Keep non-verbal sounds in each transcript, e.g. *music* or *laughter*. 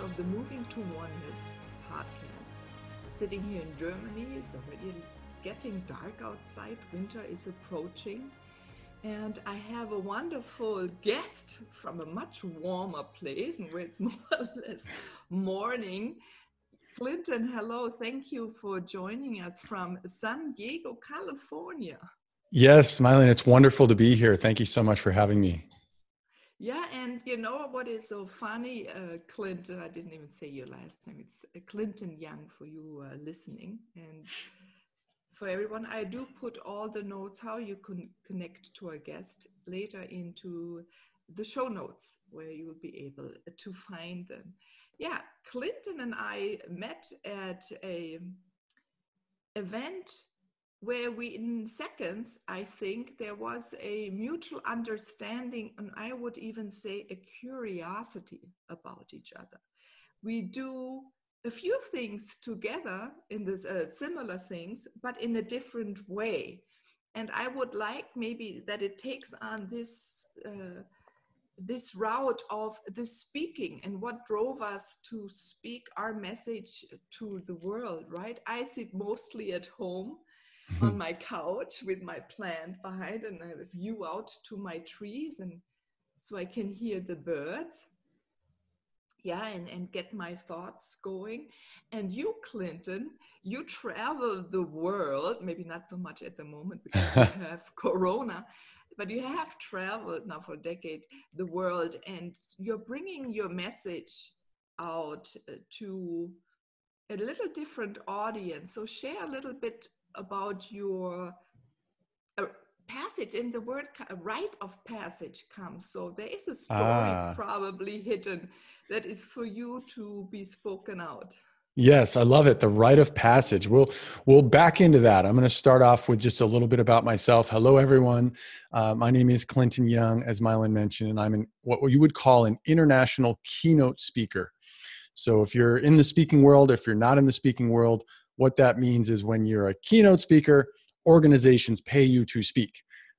Of the Moving to Oneness podcast. Sitting here in Germany, it's already getting dark outside, winter is approaching, and I have a wonderful guest from a much warmer place and where it's *laughs* more or less morning. Clinton, hello, thank you for joining us from San Diego, California. Yes, Mylene, it's wonderful to be here. Thank you so much for having me. Yeah, and you know what is so funny, uh, Clinton? I didn't even say your last name. It's uh, Clinton Young for you uh, listening, and for everyone. I do put all the notes how you can connect to our guest later into the show notes where you will be able to find them. Yeah, Clinton and I met at a event where we in seconds i think there was a mutual understanding and i would even say a curiosity about each other. We do a few things together in this uh, similar things but in a different way. And i would like maybe that it takes on this uh, this route of the speaking and what drove us to speak our message to the world right? I sit mostly at home on *laughs* my couch with my plant behind and I have a view out to my trees and so I can hear the birds. Yeah, and, and get my thoughts going. And you, Clinton, you travel the world, maybe not so much at the moment because you *laughs* have Corona, but you have traveled now for a decade the world and you're bringing your message out uh, to a little different audience. So share a little bit about your uh, passage in the word rite of passage comes. So there is a story ah. probably hidden that is for you to be spoken out. Yes i love it the rite of passage. We'll we'll back into that. I'm going to start off with just a little bit about myself. Hello everyone. Uh, my name is clinton young as mylon mentioned and i'm in what you would call an international keynote speaker. So if you're in the speaking world if you're not in the speaking world what that means is when you're a keynote speaker, organizations pay you to speak,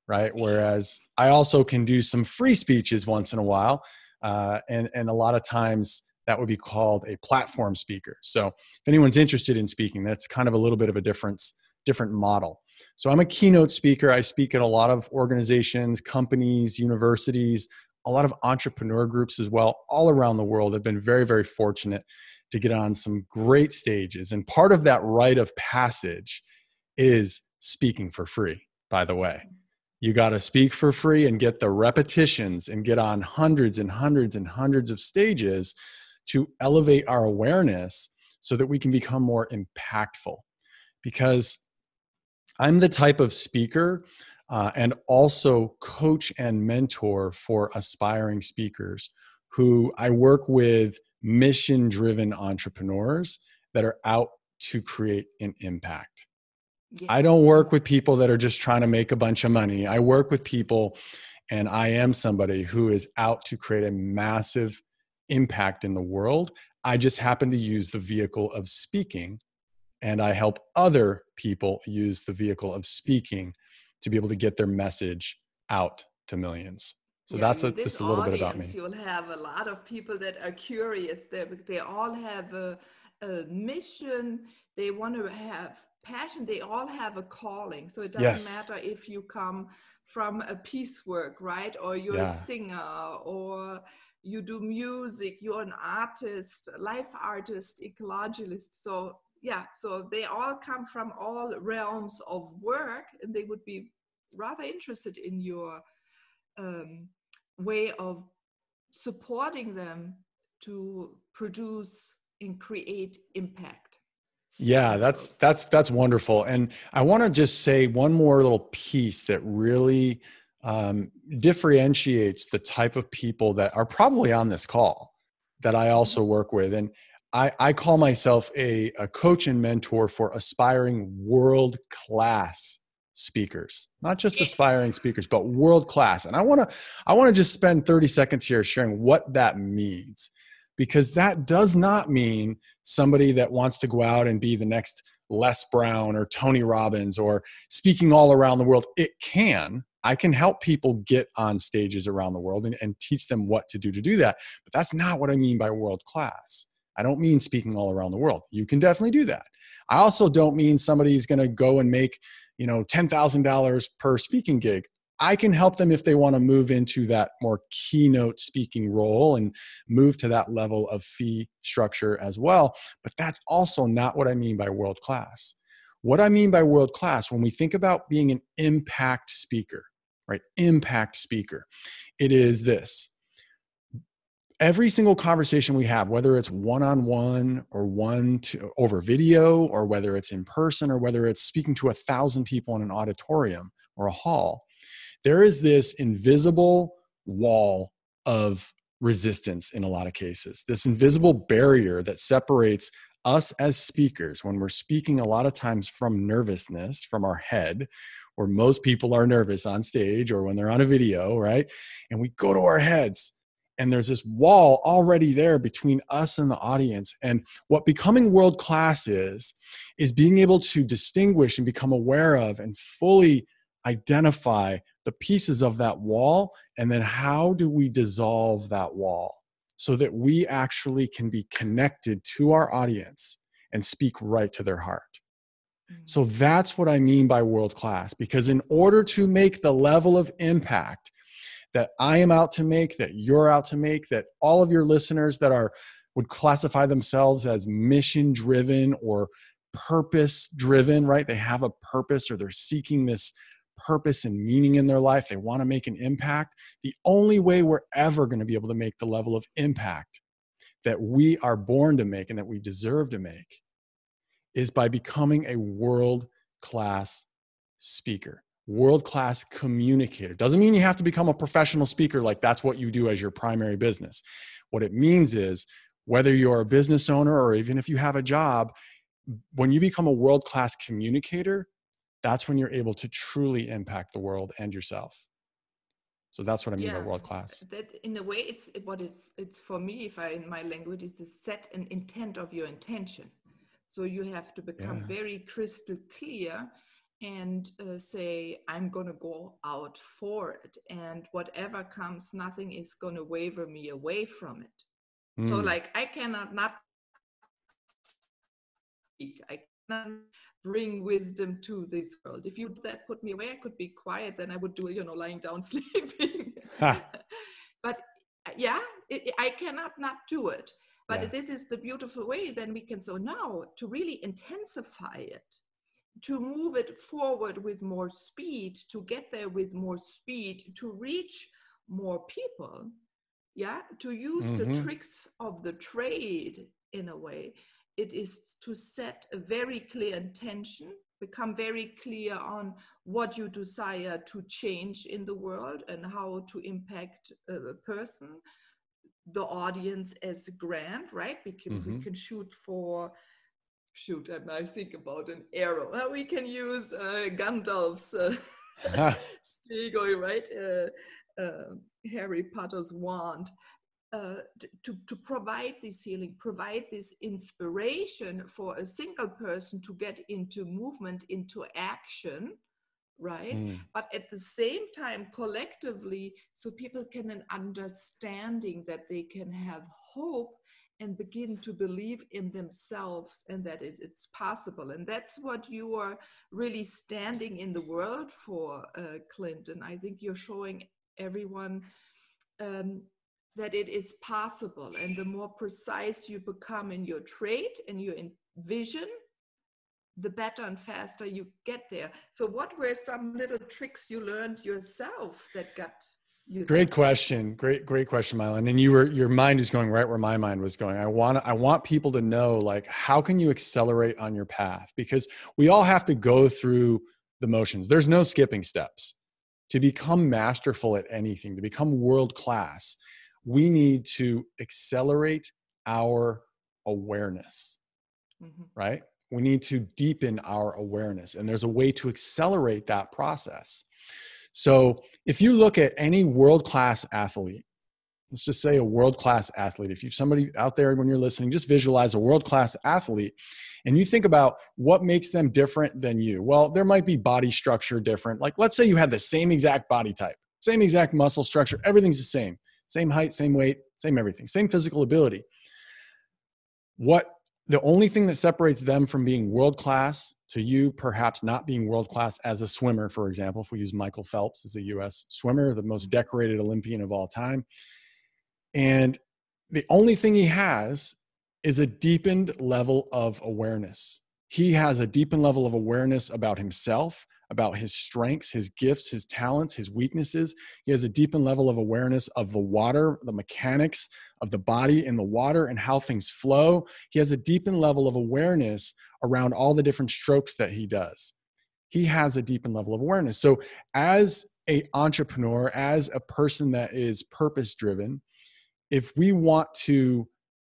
right? Whereas I also can do some free speeches once in a while. Uh, and, and a lot of times that would be called a platform speaker. So if anyone's interested in speaking, that's kind of a little bit of a difference, different model. So I'm a keynote speaker. I speak at a lot of organizations, companies, universities, a lot of entrepreneur groups as well, all around the world. I've been very, very fortunate to get on some great stages. And part of that rite of passage is speaking for free, by the way. You got to speak for free and get the repetitions and get on hundreds and hundreds and hundreds of stages to elevate our awareness so that we can become more impactful. Because I'm the type of speaker uh, and also coach and mentor for aspiring speakers who I work with mission driven entrepreneurs that are out to create an impact. Yes. I don't work with people that are just trying to make a bunch of money. I work with people, and I am somebody who is out to create a massive impact in the world. I just happen to use the vehicle of speaking, and I help other people use the vehicle of speaking to be able to get their message out to millions. So yeah, that's a, just a little bit about me. You'll have a lot of people that are curious. They, they all have a, a mission. They want to have passion. They all have a calling. So it doesn't yes. matter if you come from a piecework, right? Or you're yeah. a singer or you do music you're an artist life artist ecologist so yeah so they all come from all realms of work and they would be rather interested in your um, way of supporting them to produce and create impact. Yeah that's that's that's wonderful. And i want to just say one more little piece that really um, differentiates the type of people that are probably on this call that i also work with. And i, I call myself a, a coach and mentor for aspiring world class speakers not just yes. aspiring speakers but world class and i want to i want to just spend 30 seconds here sharing what that means because that does not mean somebody that wants to go out and be the next Les Brown or Tony Robbins or speaking all around the world. It can. I can help people get on stages around the world and, and teach them what to do to do that. But that's not what I mean by world class. I don't mean speaking all around the world. You can definitely do that. I also don't mean somebody's going to go and make, you know, $10,000 per speaking gig. I can help them if they want to move into that more keynote speaking role and move to that level of fee structure as well. But that's also not what I mean by world class. What I mean by world class, when we think about being an impact speaker, right? Impact speaker, it is this. Every single conversation we have, whether it's one on one or one to, over video, or whether it's in person, or whether it's speaking to a thousand people in an auditorium or a hall, there is this invisible wall of resistance in a lot of cases, this invisible barrier that separates us as speakers when we're speaking a lot of times from nervousness from our head where most people are nervous on stage or when they're on a video right? And we go to our heads and there's this wall already there between us and the audience and what becoming world class is is being able to distinguish and become aware of and fully identify the pieces of that wall and then how do we dissolve that wall so that we actually can be connected to our audience and speak right to their heart so mm. that's what i mean by world class because in order to make the level of impact that i am out to make that you're out to make that all of your listeners that are would classify themselves as mission driven or purpose driven right? They have a purpose or they're seeking this purpose and meaning in their life, they want to make an impact, the only way we're ever going to be able to make the level of impact that we are born to make and that we deserve to make is by becoming a world class speaker, world class communicator. Doesn't mean you have to become a professional speaker, like that's what you do as your primary business. What it means is whether you're a business owner or even if you have a job, when you become a world class communicator, that's when you're able to truly impact the world and yourself so that's what i mean yeah, by world class that in a way it's what it, it's for me if i in my language it's a set an intent of your intention so you have to become yeah. very crystal clear and uh, say i'm going to go out for it and whatever comes nothing is going to waver me away from it mm. so like i cannot not speak. I cannot bring wisdom to this world. If you that put me away, I could be quiet, then I would do, you know, lying down *laughs* sleeping. but uh, yeah, it, I cannot not do it. But yeah. this is the beautiful way. Then we can so now to really intensify it, to move it forward with more speed, to get there with more speed, to reach more people. Yeah, to use mm-hmm. the tricks of the trade in a way it is to set a very clear intention, become very clear on what you desire to change in the world and how to impact a person, the audience as a grant, right? We can mm-hmm. we can shoot for shoot and I think about an arrow. Uh, we can use uh, Gandalf's uh, *laughs* *laughs* right? Uh, uh, Harry Potter's wand uh, to, to provide this healing, provide this inspiration for a single person to get into movement, into action, right? Mm. But at the same time, collectively, so people can an understanding that they can have hope and begin to believe in themselves and that it, it's possible. And that's what you are really standing in the world for, uh, Clinton. I think you're showing everyone um, that it is possible. And the more precise you become in your trade and your vision, the better and faster you get there. So, what were some little tricks you learned yourself that got? Great there? question. Great, great question, Mylan. And you were your mind is going right where my mind was going. I want I want people to know like how can you accelerate on your path? Because we all have to go through the motions. There's no skipping steps. To become masterful at anything, to become world class, we need to accelerate our awareness. Mhm. right? We need to deepen our awareness, and there's a way to accelerate that process. So, if you look at any world class athlete, let's just say a world class athlete, if you've somebody out there when you're listening, just visualize a world class athlete and you think about what makes them different than you. Well, there might be body structure different. Like, let's say you had the same exact body type, same exact muscle structure, everything's the same, same height, same weight, same everything, same physical ability. What the only thing that separates them from being world class to you perhaps not being world class as a swimmer for example if we use michael phelps as a us swimmer the most decorated olympian of all time. And the only thing he has is a deepened level of awareness. He has a deepened level of awareness about himself about his strengths, his gifts, his talents, his weaknesses. He has a deepened level of awareness of the water, the mechanics of the body in the water, and how things flow. He has a deepened level of awareness around all the different strokes that he does. He has a deepened level of awareness. So, as a entrepreneur, as a person that is purpose driven, if we want to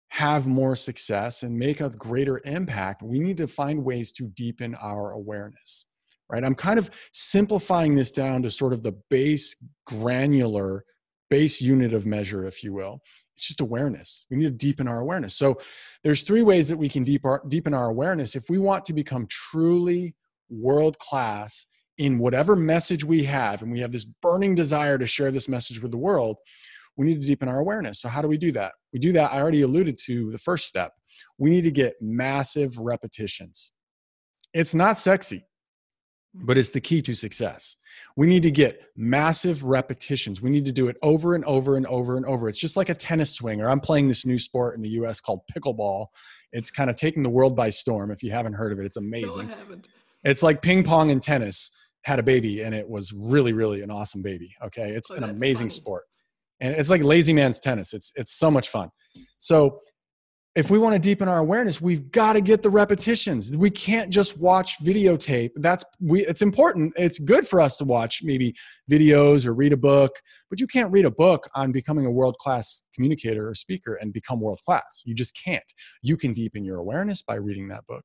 have more success and make a greater impact, we need to find ways to deepen our awareness right? I'm kind of simplifying this down to sort of the base granular base unit of measure, if you will. It's just awareness. We need to deepen our awareness. So there's three ways that we can deep our, deepen our awareness. If we want to become truly world class in whatever message we have, and we have this burning desire to share this message with the world, we need to deepen our awareness. So how do we do that? We do that. I already alluded to the first step. We need to get massive repetitions. It's not sexy but it's the key to success. We need to get massive repetitions. We need to do it over and over and over and over. It's just like a tennis swing, or I'm playing this new sport in the US called pickleball. It's kind of taking the world by storm. If you haven't heard of it, it's amazing. No, I haven't. It's like ping pong and tennis had a baby, and it was really, really an awesome baby. Okay. It's Oh, an amazing funny. sport. And it's like lazy man's tennis. It's it's so much fun. So if we want to deepen our awareness we've got to get the repetitions. We can't just watch videotape. That's we it's important. It's good for us to watch maybe videos or read a book but you can't read a book on becoming a world class communicator or speaker and become world class you just can't. You can deepen your awareness by reading that book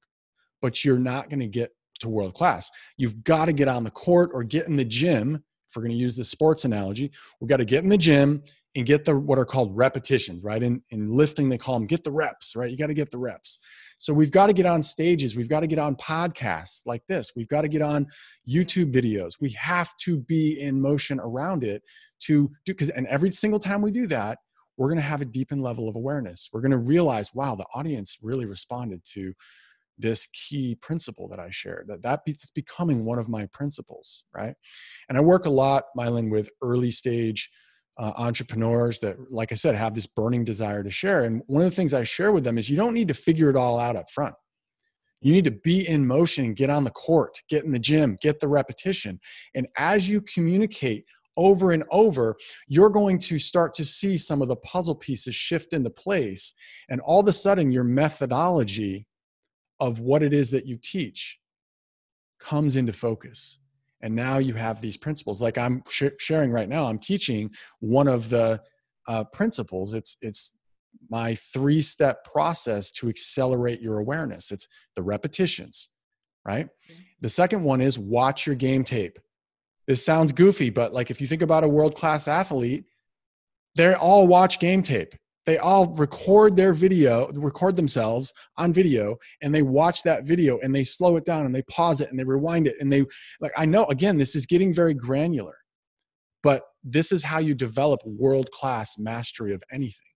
but you're not going to get to world class you've got to get on the court or get in the gym if we're going to use the sports analogy we've got to get in the gym and get the what are called repetitions, right? In in lifting, they call them get the reps, right? You got to get the reps. So we've got to get on stages, we've got to get on podcasts like this, we've got to get on YouTube videos. We have to be in motion around it to do because and every single time we do that, we're going to have a deepened level of awareness. We're going to realize, wow, the audience really responded to this key principle that I shared. That that it's becoming one of my principles, right? And I work a lot, Mylan, with early stage uh, entrepreneurs that, like I said, have this burning desire to share. And one of the things I share with them is you don't need to figure it all out up front. You need to be in motion, get on the court, get in the gym, get the repetition. And as you communicate over and over, you're going to start to see some of the puzzle pieces shift into place. And all of a sudden, your methodology of what it is that you teach comes into focus and now you have these principles. Like i'm sh- sharing right now i'm teaching one of the uh, principles. It's it's my three step process to accelerate your awareness. It's the repetitions right? The second one is watch your game tape. This sounds goofy but like if you think about a world class athlete they all watch game tape they all record their video record themselves on video and they watch that video and they slow it down and they pause it and they rewind it and they like i know again this is getting very granular but this is how you develop world class mastery of anything.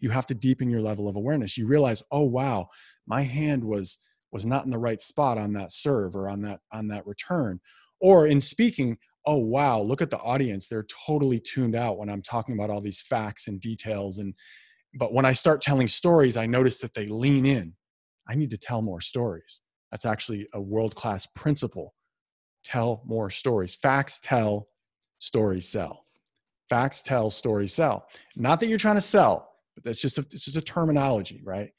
You have to deepen your level of awareness. You realize oh wow my hand was was not in the right spot on that serve or on that on that return. Or in speaking oh wow look at the audience. They're totally tuned out when i'm talking about all these facts and details and but when i start telling stories i notice that they lean in. I need to tell more stories. That's actually a world class principle. Tell more stories. Facts tell stories sell. Facts tell stories sell. Not that you're trying to sell but that's just a, it's just a terminology right?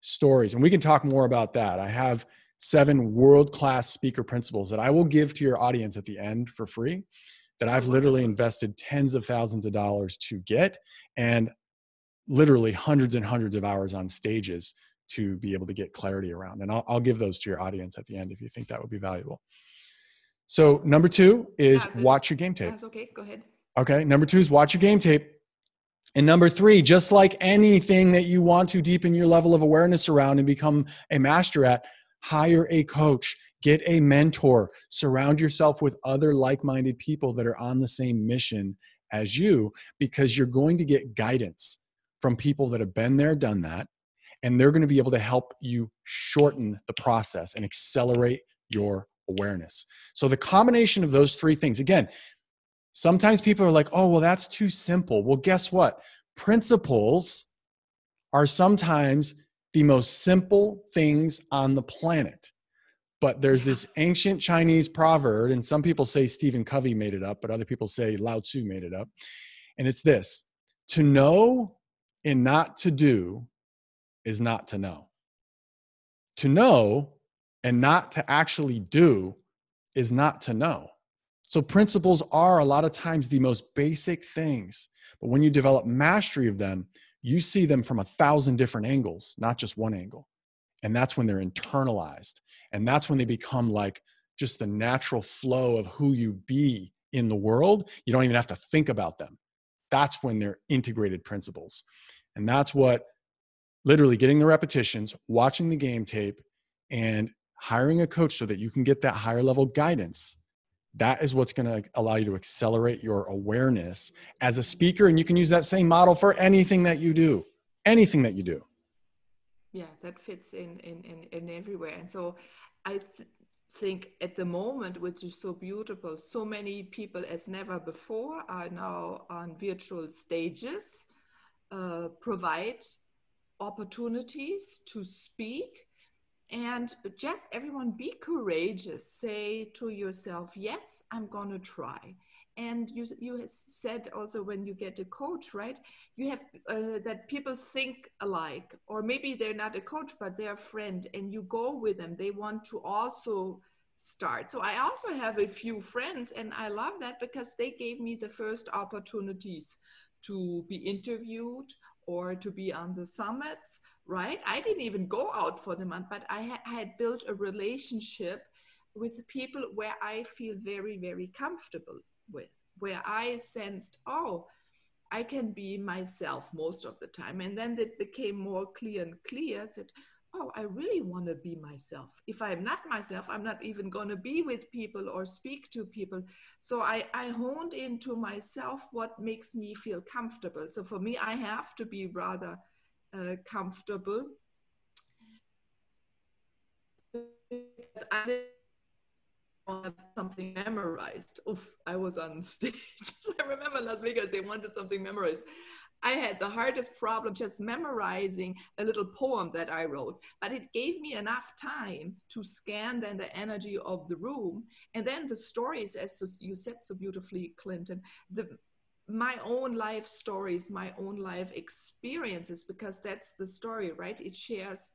Stories and we can talk more about that. I have seven world class speaker principles that I will give to your audience at the end for free that I've literally invested tens of thousands of dollars to get and literally hundreds and hundreds of hours on stages to be able to get clarity around. And I'll, I'll give those to your audience at the end if you think that would be valuable. So, number two is yeah, watch your game tape. That's okay, go ahead. Okay, number two is watch your game tape. And number three, just like anything that you want to deepen your level of awareness around and become a master at, hire a coach, get a mentor, surround yourself with other like minded people that are on the same mission as you, because you're going to get guidance from people that have been there, done that, and they're going to be able to help you shorten the process and accelerate your awareness. So, the combination of those three things again, sometimes people are like, oh, well, that's too simple. Well, guess what? Principles are sometimes the most simple things on the planet. But there's this ancient Chinese proverb, and some people say Stephen Covey made it up, but other people say Lao Tzu made it up. And it's this to know and not to do is not to know. To know and not to actually do is not to know. So, principles are a lot of times the most basic things. But when you develop mastery of them, you see them from a thousand different angles, not just one angle. And that's when they're internalized. And that's when they become like just the natural flow of who you be in the world. You don't even have to think about them. That's when they're integrated principles. And that's what literally getting the repetitions, watching the game tape, and hiring a coach so that you can get that higher level guidance that is what's going to allow you to accelerate your awareness as a speaker. And you can use that same model for anything that you do anything that you do. Yeah that fits in in in, in everywhere. And so i th- think at the moment which is so beautiful so many people as never before are now on virtual stages uh, provide opportunities to speak. And just everyone be courageous. Say to yourself yes i'm going to try. And you you said also when you get a coach right you have uh, that people think alike. Or maybe they're not a coach but they're a friend and you go with them. They want to also start so i also have a few friends and i love that because they gave me the first opportunities to be interviewed or to be on the summits, right? I didn't even go out for the month, but I ha- had built a relationship with people where I feel very, very comfortable with, where I sensed, oh, I can be myself most of the time. And then it became more clear and clear that, oh, I really want to be myself. If I'm not myself, I'm not even going to be with people or speak to people. So I, I honed into myself what makes me feel comfortable. So for me, I have to be rather uh, comfortable. Because I have something memorized. Oof, I was on *laughs* stage. I remember Las Vegas, they wanted something memorized. I had the hardest problem just memorizing a little poem that I wrote, but it gave me enough time to scan then the energy of the room. And then the stories, as you said so beautifully, Clinton, the my own life stories, my own life experiences, because that's the story, right? It shares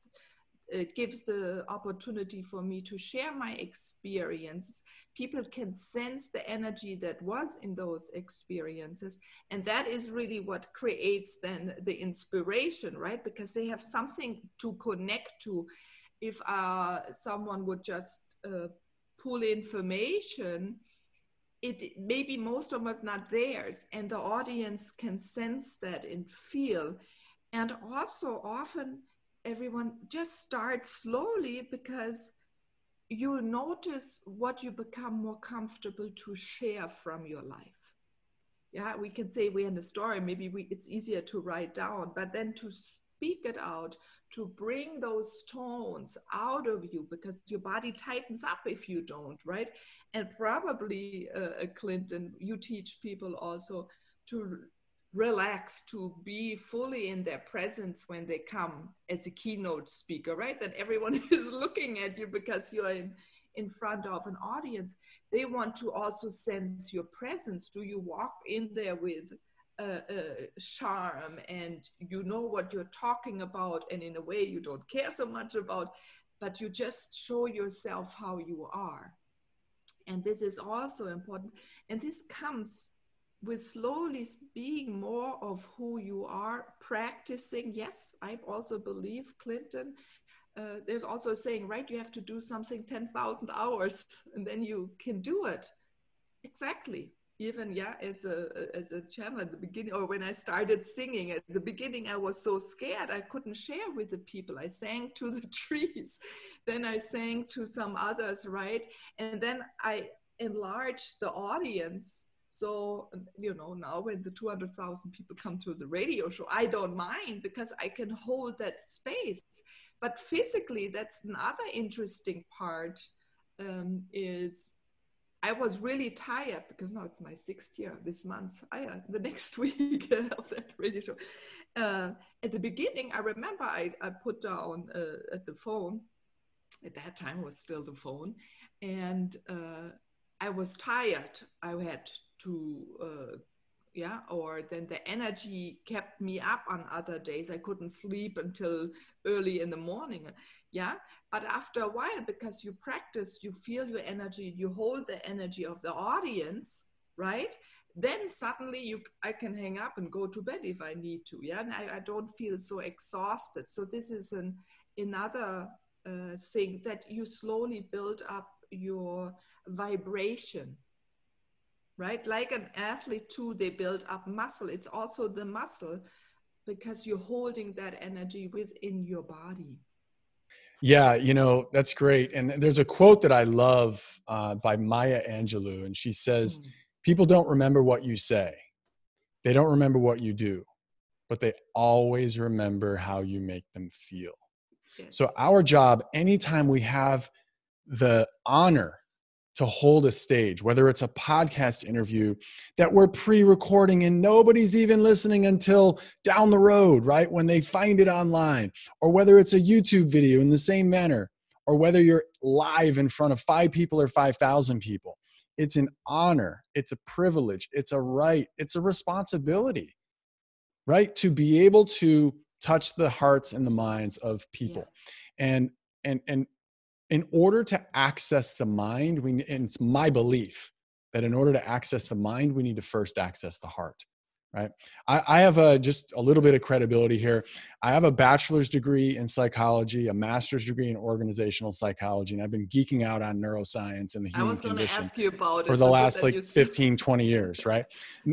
it gives the opportunity for me to share my experience people can sense the energy that was in those experiences and that is really what creates then the inspiration right? Because they have something to connect to. If uh, someone would just uh, pull information it maybe most of it not theirs and the audience can sense that and feel. And also often everyone just start slowly because you'll notice what you become more comfortable to share from your life yeah we can say we're in a story maybe we, it's easier to write down but then to speak it out, to bring those tones out of you because your body tightens up if you don't, right? And probably, uh, Clinton, you teach people also to relax, to be fully in their presence when they come as a keynote speaker, right? That everyone *laughs* is looking at you because you're in, in front of an audience. They want to also sense your presence. Do you walk in there with uh, uh, charm and you know what you're talking about and in a way you don't care so much about but you just show yourself how you are and this is also important and this comes with slowly being more of who you are practicing. Yes i also believe clinton uh, there's also saying right? You have to do something 10,000 hours *laughs* and then you can do it. Exactly. Even yeah as a as a channel at the beginning or when i started singing at the beginning i was so scared i couldn't share with the people. I sang to the *laughs* trees. Then i sang to some others right? And then i enlarged the audience so you know now when the 200000 people come to the radio show i don't mind because i can hold that space but physically that's another interesting part um, is I was really tired because now it's my sixth year this month. I uh, the *laughs* next week of that radio show. Uh, at the beginning, I remember I, I put down uh, at the phone. At that time, was still the phone, and uh, I was tired. I had to uh, yeah or then the energy kept me up on other days. I couldn't sleep until early in the morning yeah? But after a while because you practice you feel your energy you hold the energy of the audience right? Then suddenly you i can hang up and go to bed if i need to yeah? And i, I don't feel so exhausted. So this is an another uh, thing that you slowly build up your vibration right? Like an athlete too, they build up muscle. It's also the muscle because you're holding that energy within your body. Yeah, you know, that's great. And there's a quote that I love uh, by Maya Angelou, and she says, mm. People don't remember what you say, they don't remember what you do, but they always remember how you make them feel. Yes. So, our job, anytime we have the honor to hold a stage, whether it's a podcast interview that we're pre recording and nobody's even listening until down the road, right? When they find it online, or whether it's a YouTube video in the same manner, or whether you're live in front of five people or 5,000 people. It's an honor, it's a privilege, it's a right, it's a responsibility, right? To be able to touch the hearts and the minds of people. Yeah. And and and in order to access the mind, we, and it's my belief that in order to access the mind, we need to first access the heart right? I, I, have a just a little bit of credibility here. I have a bachelor's degree in psychology a master's degree in organizational psychology and i've been geeking out on neuroscience and the human condition for the last like 15 20 years right?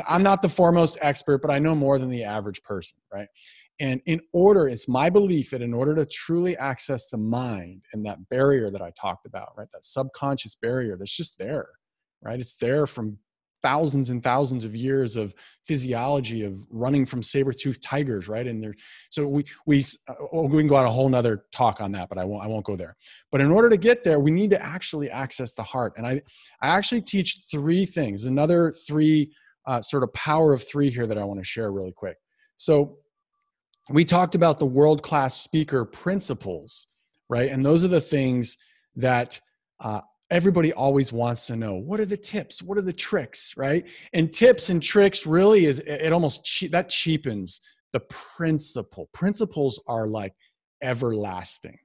I'm not the foremost expert but i know more than the average person right and in order, it's my belief that in order to truly access the mind and that barrier that I talked about, right, that subconscious barrier that's just there, right? It's there from thousands and thousands of years of physiology of running from saber-toothed tigers right? And there so we we uh, we can go on a whole nother talk on that but i won't i won't go there. But in order to get there we need to actually access the heart. And i i actually teach three things another three uh, sort of power of three here that i want to share really quick. So we talked about the world class speaker principles, right? And those are the things that uh, everybody always wants to know. What are the tips? What are the tricks, right? And tips and tricks really is it almost che- that cheapens the principle. Principles are like everlasting.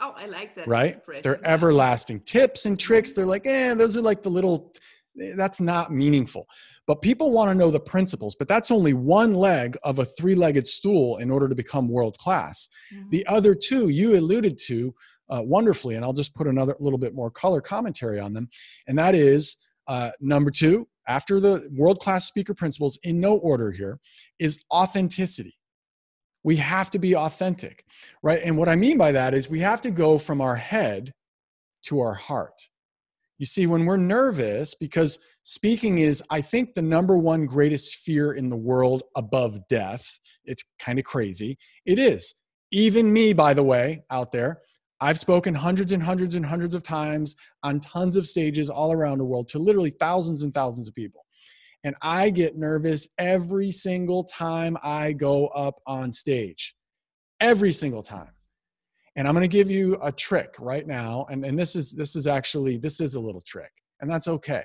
Oh, I like that. Right? They're everlasting. Tips and tricks, they're like, eh, those are like the little, eh, that's not meaningful. But people want to know the principles, but that's only one leg of a three legged stool in order to become world class. Mm-hmm. The other two you alluded to uh, wonderfully, and I'll just put another little bit more color commentary on them. And that is uh, number two, after the world class speaker principles, in no order here, is authenticity. We have to be authentic, right? And what I mean by that is we have to go from our head to our heart. You see, when we're nervous, because speaking is, I think, the number one greatest fear in the world above death. It's kind of crazy. It is. Even me, by the way, out there, I've spoken hundreds and hundreds and hundreds of times on tons of stages all around the world to literally thousands and thousands of people. And I get nervous every single time I go up on stage. Every single time. And I'm going to give you a trick right now and and this is this is actually this is a little trick. And that's okay.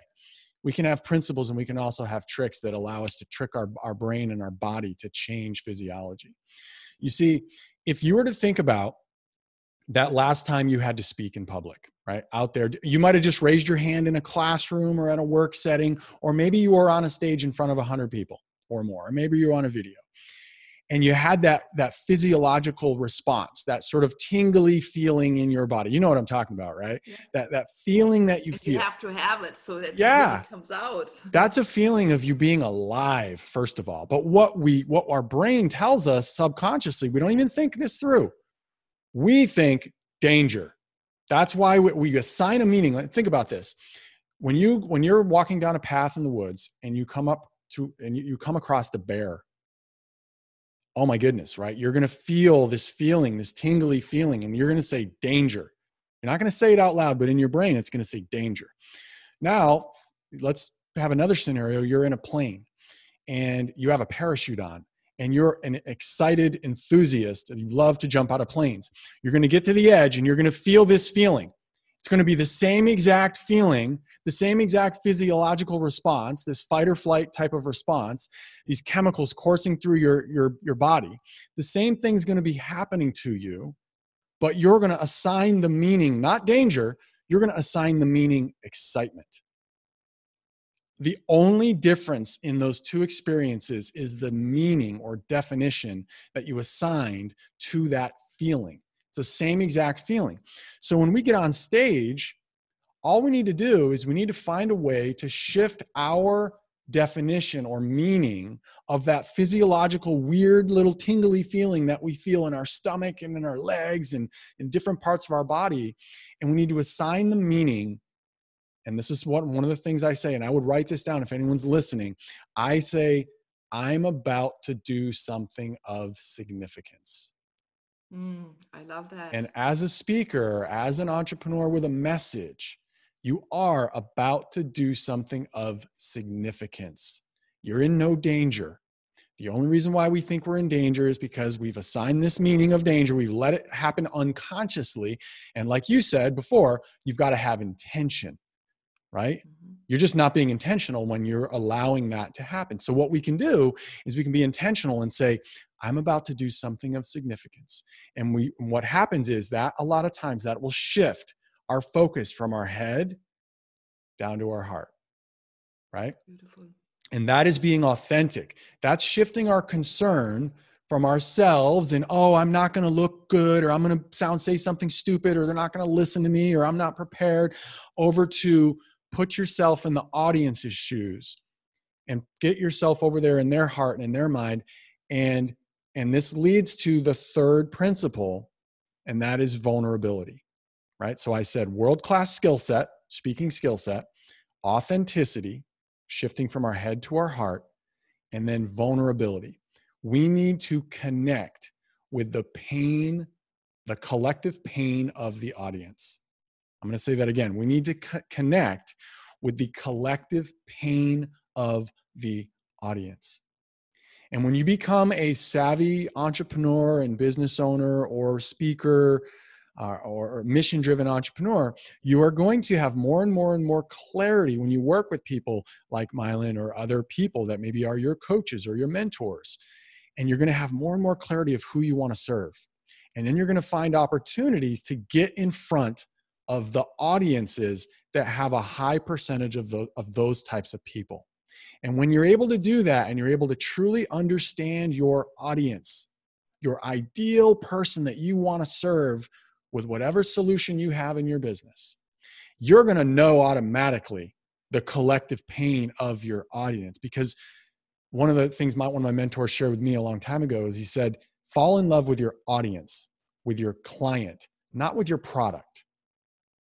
We can have principles and we can also have tricks that allow us to trick our, our brain and our body to change physiology. You see, if you were to think about that last time you had to speak in public, right? Out there, you might have just raised your hand in a classroom or at a work setting, or maybe you were on a stage in front of 100 people or more, or maybe you're on a video and you had that that physiological response that sort of tingly feeling in your body. You know what i'm talking about right? Yeah. that that feeling that you feel you have to have it so that yeah. it comes out. *laughs* That's a feeling of you being alive first of all. But what we what our brain tells us subconsciously we don't even think this through. We think danger. That's why we, we assign a meaning. Think about this. When you when you're walking down a path in the woods and you come up to and you, you come across the bear oh my goodness, right? You're going to feel this feeling, this tingly feeling, and you're going to say danger. You're not going to say it out loud, but in your brain, it's going to say danger. Now, let's have another scenario. You're in a plane and you have a parachute on and you're an excited enthusiast and you love to jump out of planes. You're going to get to the edge and you're going to feel this feeling. It's going to be the same exact feeling, the same exact physiological response, this fight or flight type of response, these chemicals coursing through your, your, your body. The same thing's going to be happening to you, but you're going to assign the meaning, not danger, you're going to assign the meaning excitement. The only difference in those two experiences is the meaning or definition that you assigned to that feeling. It's the same exact feeling. So when we get on stage, all we need to do is we need to find a way to shift our definition or meaning of that physiological weird little tingly feeling that we feel in our stomach and in our legs and in different parts of our body and we need to assign the meaning. And this is what one of the things I say and I would write this down if anyone's listening. I say I'm about to do something of significance Mm, I love that. And as a speaker, as an entrepreneur with a message, you are about to do something of significance. You're in no danger. The only reason why we think we're in danger is because we've assigned this meaning of danger. We've let it happen unconsciously. And like you said before, you've got to have intention, right? Mm-hmm. You're just not being intentional when you're allowing that to happen. So, what we can do is we can be intentional and say, I'm about to do something of significance. And we what happens is that a lot of times that will shift our focus from our head down to our heart. Right? Beautiful. And that is being authentic. That's shifting our concern from ourselves and oh i'm not going to look good or i'm going to sound say something stupid or they're not going to listen to me or i'm not prepared over to put yourself in the audience's shoes and get yourself over there in their heart and in their mind and and this leads to the third principle, and that is vulnerability, right? So I said world class skill set, speaking skill set, authenticity, shifting from our head to our heart, and then vulnerability. We need to connect with the pain, the collective pain of the audience. I'm going to say that again. We need to co- connect with the collective pain of the audience. And when you become a savvy entrepreneur and business owner or speaker uh, or mission driven entrepreneur, you are going to have more and more and more clarity when you work with people like Mylan or other people that maybe are your coaches or your mentors. And you're going to have more and more clarity of who you want to serve. And then you're going to find opportunities to get in front of the audiences that have a high percentage of, the, of those types of people. And when you're able to do that and you're able to truly understand your audience, your ideal person that you want to serve with whatever solution you have in your business, you're going to know automatically the collective pain of your audience. Because one of the things my, one of my mentors shared with me a long time ago is he said, fall in love with your audience, with your client, not with your product.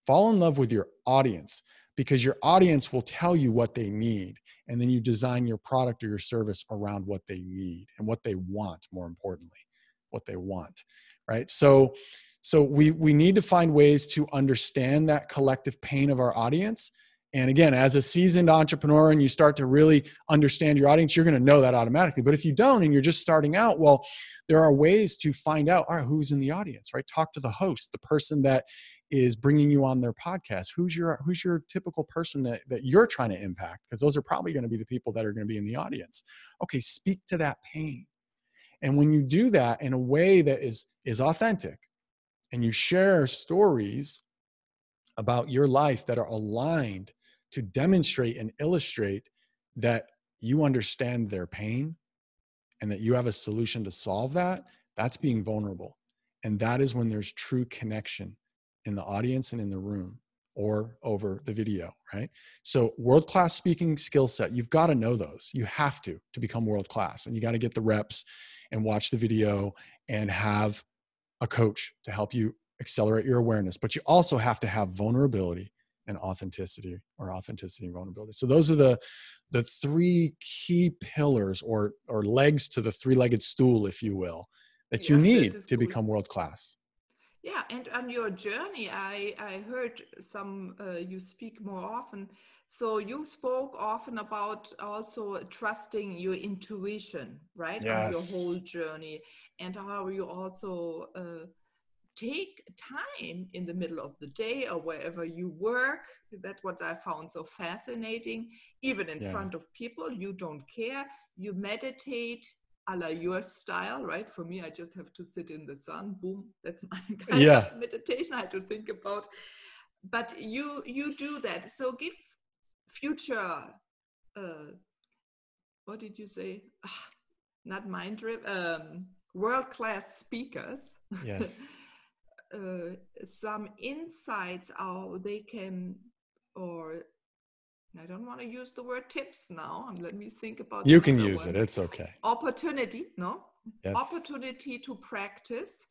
Fall in love with your audience because your audience will tell you what they need and then you design your product or your service around what they need and what they want more importantly what they want right? So so we we need to find ways to understand that collective pain of our audience. And again as a seasoned entrepreneur and you start to really understand your audience you're going to know that automatically. But if you don't and you're just starting out well there are ways to find out all right who's in the audience right? Talk to the host the person that is bringing you on their podcast who's your who's your typical person that, that you're trying to impact? Because those are probably going to be the people that are going to be in the audience. Okay speak to that pain. And when you do that in a way that is is authentic and you share stories about your life that are aligned to demonstrate and illustrate that you understand their pain and that you have a solution to solve that that's being vulnerable. And that is when there's true connection in the audience and in the room or over the video, right? So, world class speaking skill set, you've got to know those. You have to to become world class, and you got to get the reps and watch the video and have a coach to help you accelerate your awareness. But you also have to have vulnerability and authenticity or authenticity and vulnerability. So those are the the three key pillars or or legs to the three-legged stool, if you will, that you need to become world class yeah and on your journey i i heard some uh, you speak more often so you spoke often about also trusting your intuition right yes. on your whole journey and how you also uh, take time in the middle of the day or wherever you work that's what i found so fascinating even in yeah. front of people you don't care you meditate a la your style, right? For me, I just have to sit in the sun. Boom, that's *laughs* my kind yeah. of meditation I have to think about. But you you do that. So give future uh what did you say? Ah, *sighs* not mind trip, um world class speakers. Yes. *laughs* uh, some insights how they can or I don't want to use the word tips now. Let me think about. You can use one. it. It's okay. Opportunity, no. Yes. Opportunity to practice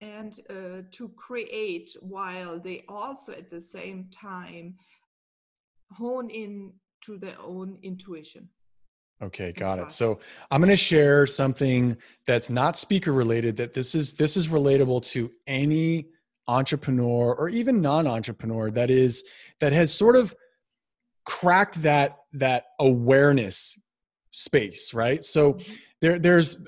and uh, to create while they also at the same time hone in to their own intuition. Okay, got it. So I'm going to share something that's not speaker related. That this is this is relatable to any entrepreneur or even non-entrepreneur that is that has sort of cracked that that awareness space right? So mm-hmm. there there's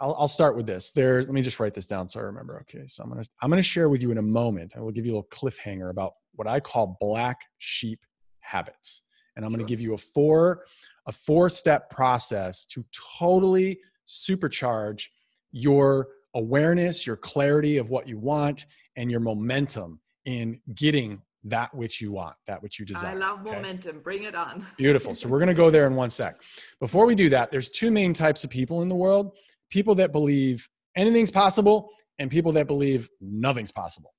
I'll, I'll start with this. There let me just write this down so i remember. Okay so i'm gonna i'm gonna share with you in a moment i will give you a little cliffhanger about what i call black sheep habits. And i'm gonna give you a four a four step process to totally supercharge your awareness your clarity of what you want and your momentum in getting that which you want, that which you desire. I love okay? momentum. Bring it on. Beautiful. So we're going to go there in one sec. Before we do that, there's two main types of people in the world people that believe anything's possible and people that believe nothing's possible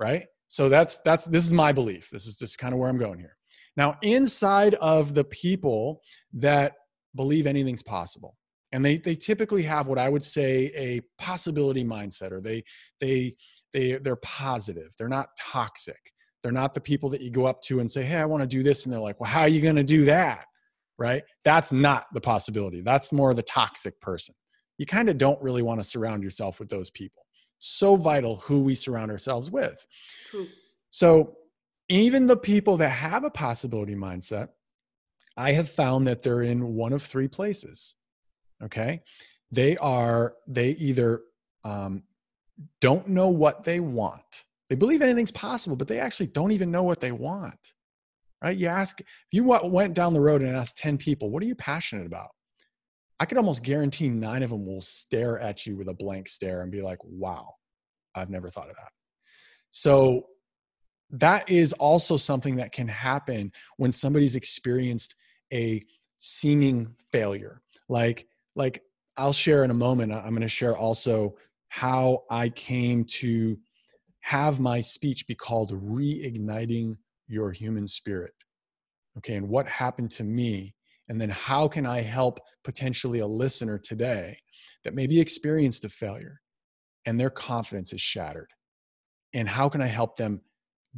right so that's that's this is my belief this is just kind of where i'm going here now inside of the people that believe anything's possible and they they typically have what i would say a possibility mindset or they they they they're positive they're not toxic they're not the people that you go up to and say, Hey, I want to do this. And they're like, Well, how are you going to do that? Right? That's not the possibility. That's more the toxic person. You kind of don't really want to surround yourself with those people. So vital who we surround ourselves with. True. So, even the people that have a possibility mindset, I have found that they're in one of three places. Okay. They are, they either um, don't know what they want they believe anything's possible, but they actually don't even know what they want. Right? You ask, if you went down the road and asked 10 people, what are you passionate about? I could almost guarantee nine of them will stare at you with a blank stare and be like, wow, I've never thought of that. So that is also something that can happen when somebody's experienced a seeming failure. Like, like I'll share in a moment, I'm going to share also how I came to have my speech be called reigniting your human spirit okay and what happened to me and then how can i help potentially a listener today that maybe experienced a failure and their confidence is shattered and how can i help them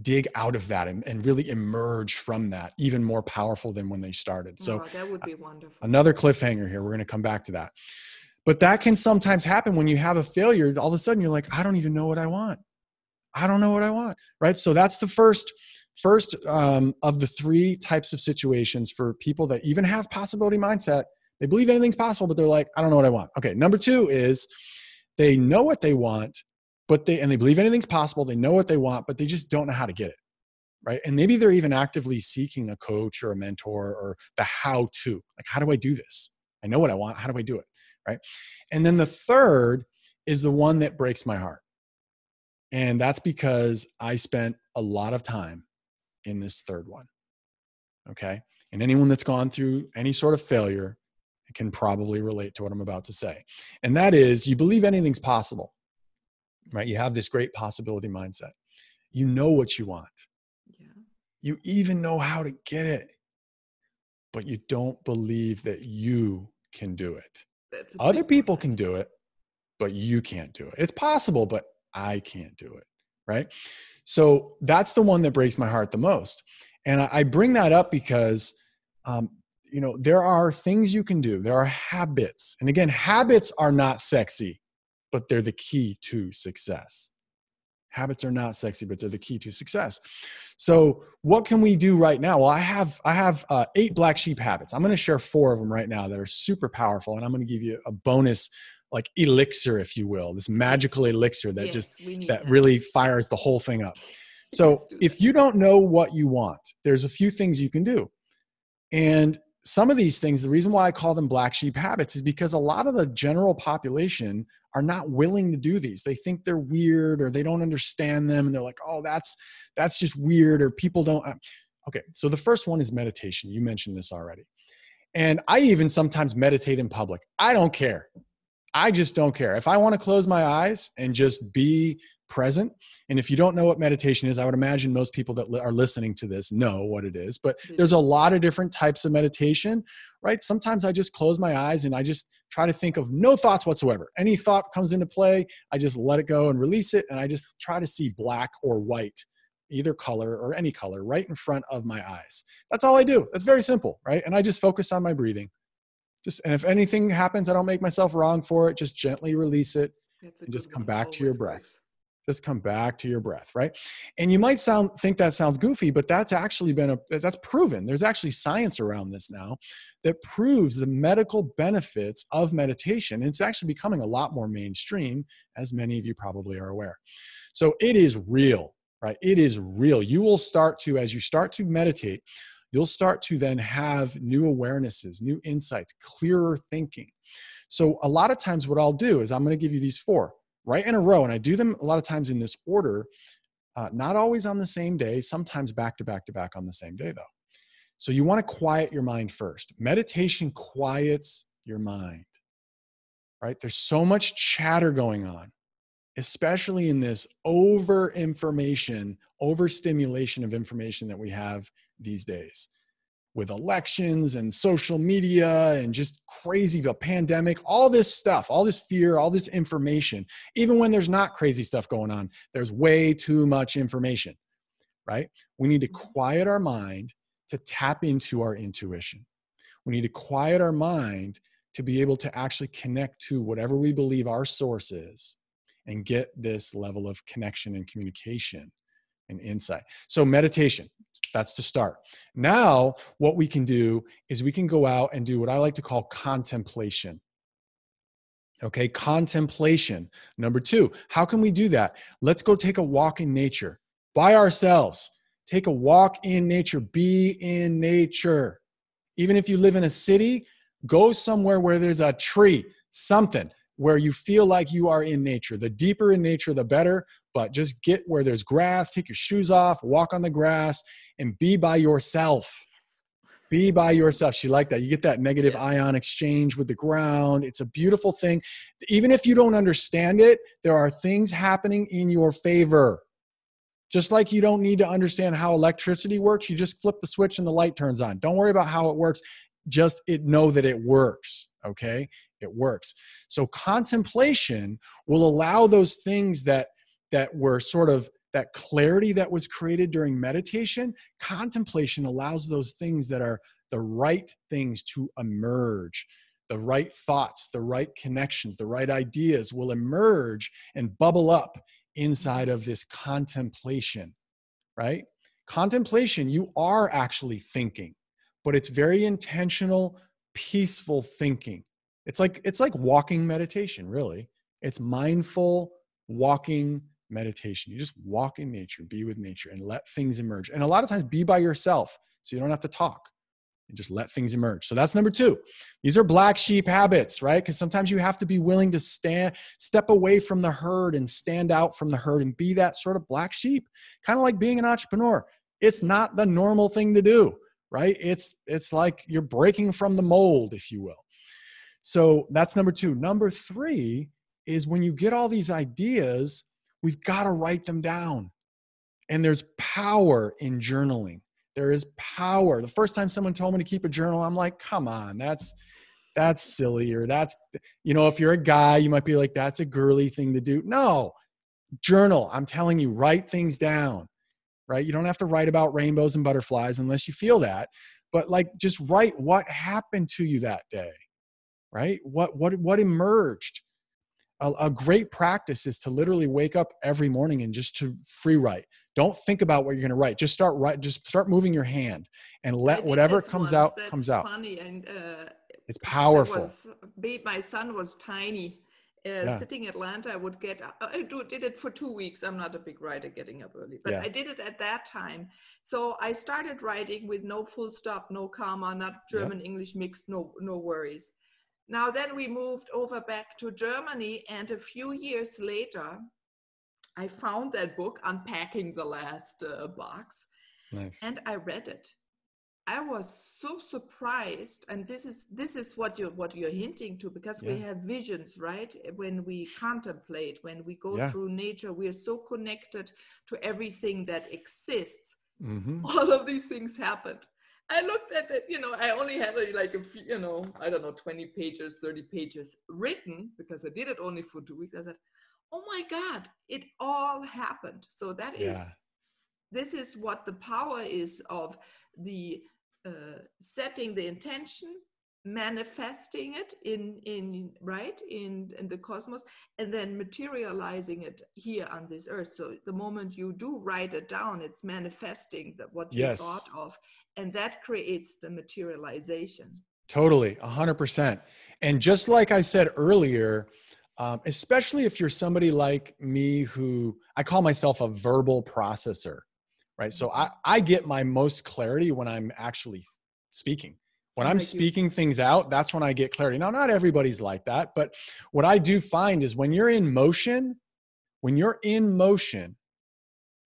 dig out of that and, and really emerge from that even more powerful than when they started. So oh, that would be wonderful. Another cliffhanger here. We're going to come back to that. But that can sometimes happen when you have a failure. All of a sudden, you're like, I don't even know what I want. I don't know what I want. Right. So that's the first first um, of the three types of situations for people that even have possibility mindset. They believe anything's possible, but they're like, I don't know what I want. Okay. Number two is they know what they want, but they and they believe anything's possible. They know what they want, but they just don't know how to get it. Right. And maybe they're even actively seeking a coach or a mentor or the how to. Like, how do I do this? I know what I want. How do I do it? Right. And then the third is the one that breaks my heart. And that's because I spent a lot of time in this third one. Okay. And anyone that's gone through any sort of failure can probably relate to what I'm about to say. And that is you believe anything's possible, right? You have this great possibility mindset. You know what you want. Yeah. You even know how to get it, but you don't believe that you can do it. Other people can do it, but you can't do it. It's possible, but I can't do it. Right. So that's the one that breaks my heart the most. And I, bring that up because, um, you know, there are things you can do, there are habits. And again, habits are not sexy, but they're the key to success. Habits are not sexy, but they're the key to success. So, what can we do right now? Well, I have I have uh, eight black sheep habits. I'm going to share four of them right now that are super powerful, and I'm going to give you a bonus like elixir, if you will, this magical elixir that yes, just that, that really fires the whole thing up. So if you don't know what you want, there's a few things you can do. And some of these things, the reason why I call them black sheep habits is because a lot of the general population are not willing to do these. They think they're weird or they don't understand them and they're like, "Oh, that's that's just weird" or people don't uh, Okay, so the first one is meditation. You mentioned this already. And I even sometimes meditate in public. I don't care. I just don't care. If I want to close my eyes and just be present, and if you don't know what meditation is, I would imagine most people that are listening to this know what it is, but hmm. there's a lot of different types of meditation, right? Sometimes I just close my eyes and I just try to think of no thoughts whatsoever. Any thought comes into play, I just let it go and release it, and I just try to see black or white either color or any color right in front of my eyes. That's all I do. It's very simple, right? And I just focus on my breathing just and if anything happens i don't make myself wrong for it just gently release it and just come back to your breath. just come back to your breath right? And you might sound think that sounds goofy but that's actually been a that's proven. There's actually science around this now that proves the medical benefits of meditation. It's actually becoming a lot more mainstream as many of you probably are aware. So it is real right? It is real. You will start to as you start to meditate you'll start to then have new awarenesses, new insights, clearer thinking. So, a lot of times, what I'll do is I'm going to give you these four right in a row, and I do them a lot of times in this order, uh, not always on the same day, sometimes back to back to back on the same day, though. So, you want to quiet your mind first. Meditation quiets your mind, right? There's so much chatter going on, especially in this over information, overstimulation of information that we have these days with elections and social media and just crazy the pandemic all this stuff all this fear all this information. Even when there's not crazy stuff going on there's way too much information right? We need to mm-hmm. quiet our mind to tap into our intuition. We need to quiet our mind to be able to actually connect to whatever we believe our source is and get this level of connection and communication and insight. So, meditation, that's to start. Now, what we can do is we can go out and do what I like to call contemplation. Okay, contemplation. Number two, how can we do that? Let's go take a walk in nature by ourselves. Take a walk in nature, be in nature. Even if you live in a city, go somewhere where there's a tree, something where you feel like you are in nature. The deeper in nature, the better, but just get where there's grass, take your shoes off, walk on the grass, and be by yourself. Be by yourself. She liked that. You get that negative ion exchange with the ground. It's a beautiful thing. Even if you don't understand it, there are things happening in your favor. Just like you don't need to understand how electricity works, you just flip the switch and the light turns on. Don't worry about how it works. Just it know that it works. Okay? It works. So contemplation will allow those things that that were sort of that clarity that was created during meditation, contemplation allows those things that are the right things to emerge. The right thoughts, the right connections, the right ideas will emerge and bubble up inside of this contemplation, right? Contemplation, you are actually thinking, but it's very intentional, peaceful thinking. It's like it's like walking meditation, really. It's mindful walking meditation. You just walk in nature, be with nature, and let things emerge. And a lot of times, be by yourself so you don't have to talk and just let things emerge. So that's number two. These are black sheep habits, right? Because sometimes you have to be willing to stand, step away from the herd and stand out from the herd and be that sort of black sheep. Kind of like being an entrepreneur. It's not the normal thing to do, right? It's it's like you're breaking from the mold, if you will. So that's number two. Number three is when you get all these ideas, we've got to write them down. And there's power in journaling there is power. The first time someone told me to keep a journal, I'm like, come on, that's that's silly or that's you know, if you're a guy, you might be like, that's a girly thing to do. No, journal. I'm telling you, write things down. Right? You don't have to write about rainbows and butterflies unless you feel that. But like just write what happened to you that day. Right? What what what emerged? A, a great practice is to literally wake up every morning and just to free write don't think about what you're going to write just start write just start moving your hand and let whatever comes out comes out funny and uh, it's powerful was, my son was tiny uh, yeah. sitting in atlanta i would get i do, did it for two weeks i'm not a big writer getting up early but yeah. i did it at that time so i started writing with no full stop no comma not german yep. english mixed no no worries now then we moved over back to germany and a few years later I found that book, Unpacking the Last uh, Box, nice. and I read it. I was so surprised, and this is this is what you what you're hinting to because yeah. we have visions, right? When we contemplate, when we go yeah. through nature, we are so connected to everything that exists. Mm-hmm. All of these things happened. I looked at it, you know, I only had a, like a few, you know, I don't know, 20 pages, 30 pages written because I did it only for two weeks. I said, oh my god it all happened so that is yeah. this is what the power is of the uh, setting the intention manifesting it in in right in in the cosmos and then materializing it here on this earth so the moment you do write it down it's manifesting that what you yes. thought of and that creates the materialization totally 100% and just like i said earlier um, especially if you're somebody like me who I call myself a verbal processor, right? So I, mm-hmm. I get my most clarity when I'm actually speaking. When I'm speaking things out, that's when I get clarity. Now, not everybody's like that, but what I do find is when you're in motion, when you're in motion,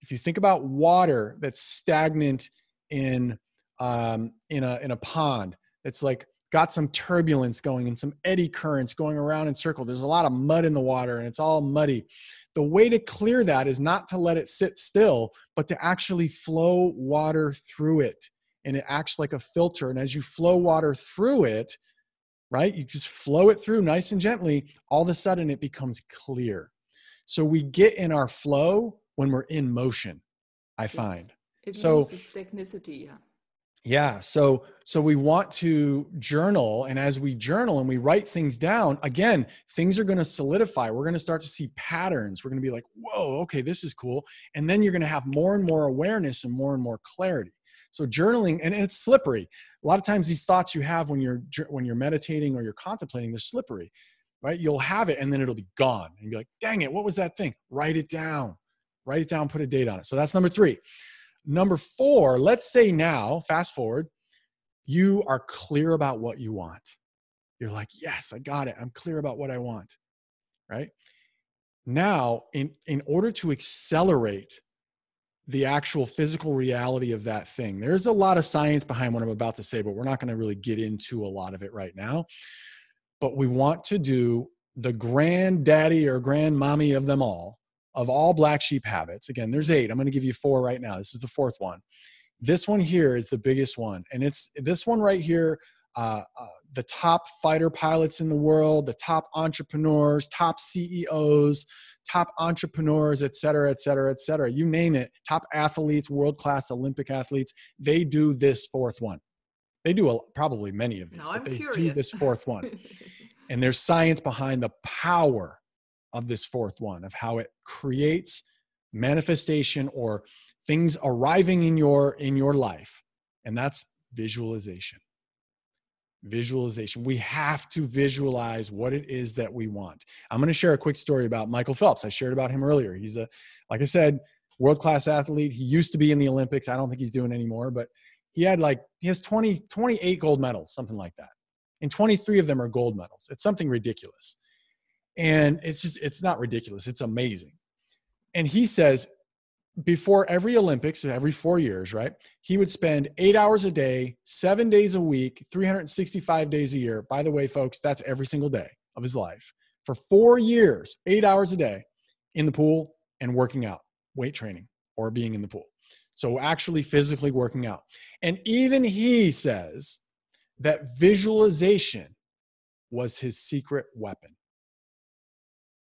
if you think about water that's stagnant in um, in a in a pond, it's like got some turbulence going and some eddy currents going around in circle. There's a lot of mud in the water and it's all muddy. The way to clear that is not to let it sit still, but to actually flow water through it. And it acts like a filter. And as you flow water through it, right, you just flow it through nice and gently, all of a sudden it becomes clear. So we get in our flow when we're in motion, I find. It so, technicity, yeah yeah so so we want to journal and as we journal and we write things down again things are going to solidify we're going to start to see patterns we're going to be like whoa okay this is cool and then you're going to have more and more awareness and more and more clarity so journaling and, and it's slippery a lot of times these thoughts you have when you're when you're meditating or you're contemplating they're slippery right you'll have it and then it'll be gone and you'll be like dang it what was that thing write it down write it down put a date on it so that's number three Number four, let's say now, fast forward, you are clear about what you want. You're like, yes, I got it. I'm clear about what I want. Right? Now, in, in order to accelerate the actual physical reality of that thing, there's a lot of science behind what I'm about to say, but we're not going to really get into a lot of it right now. But we want to do the granddaddy or grandmommy of them all, of all black sheep habits, again, there's eight. I'm going to give you four right now. This is the fourth one. This one here is the biggest one. And it's this one right here uh, uh, the top fighter pilots in the world, the top entrepreneurs, top CEOs, top entrepreneurs, et cetera, et cetera, et cetera. You name it, top athletes, world class Olympic athletes, they do this fourth one. They do a, probably many of these, but I'm they do this fourth one. *laughs* and there's science behind the power of this fourth one, of how it creates manifestation or things arriving in your in your life and that's visualization visualization. We have to visualize what it is that we want. I'm going to share a quick story about michael phelps. I shared about him earlier. He's a like i said world class athlete. He used to be in the olympics. I don't think he's doing anymore but he had like he has 20 28 gold medals something like that. And 23 of them are gold medals. It's something ridiculous. And it's just it's not ridiculous. It's amazing. And he says before every Olympics, every four years, right? He would spend eight hours a day, seven days a week, 365 days a year. By the way, folks, that's every single day of his life for four years, eight hours a day in the pool and working out, weight training, or being in the pool. So actually physically working out. And even he says that visualization was his secret weapon.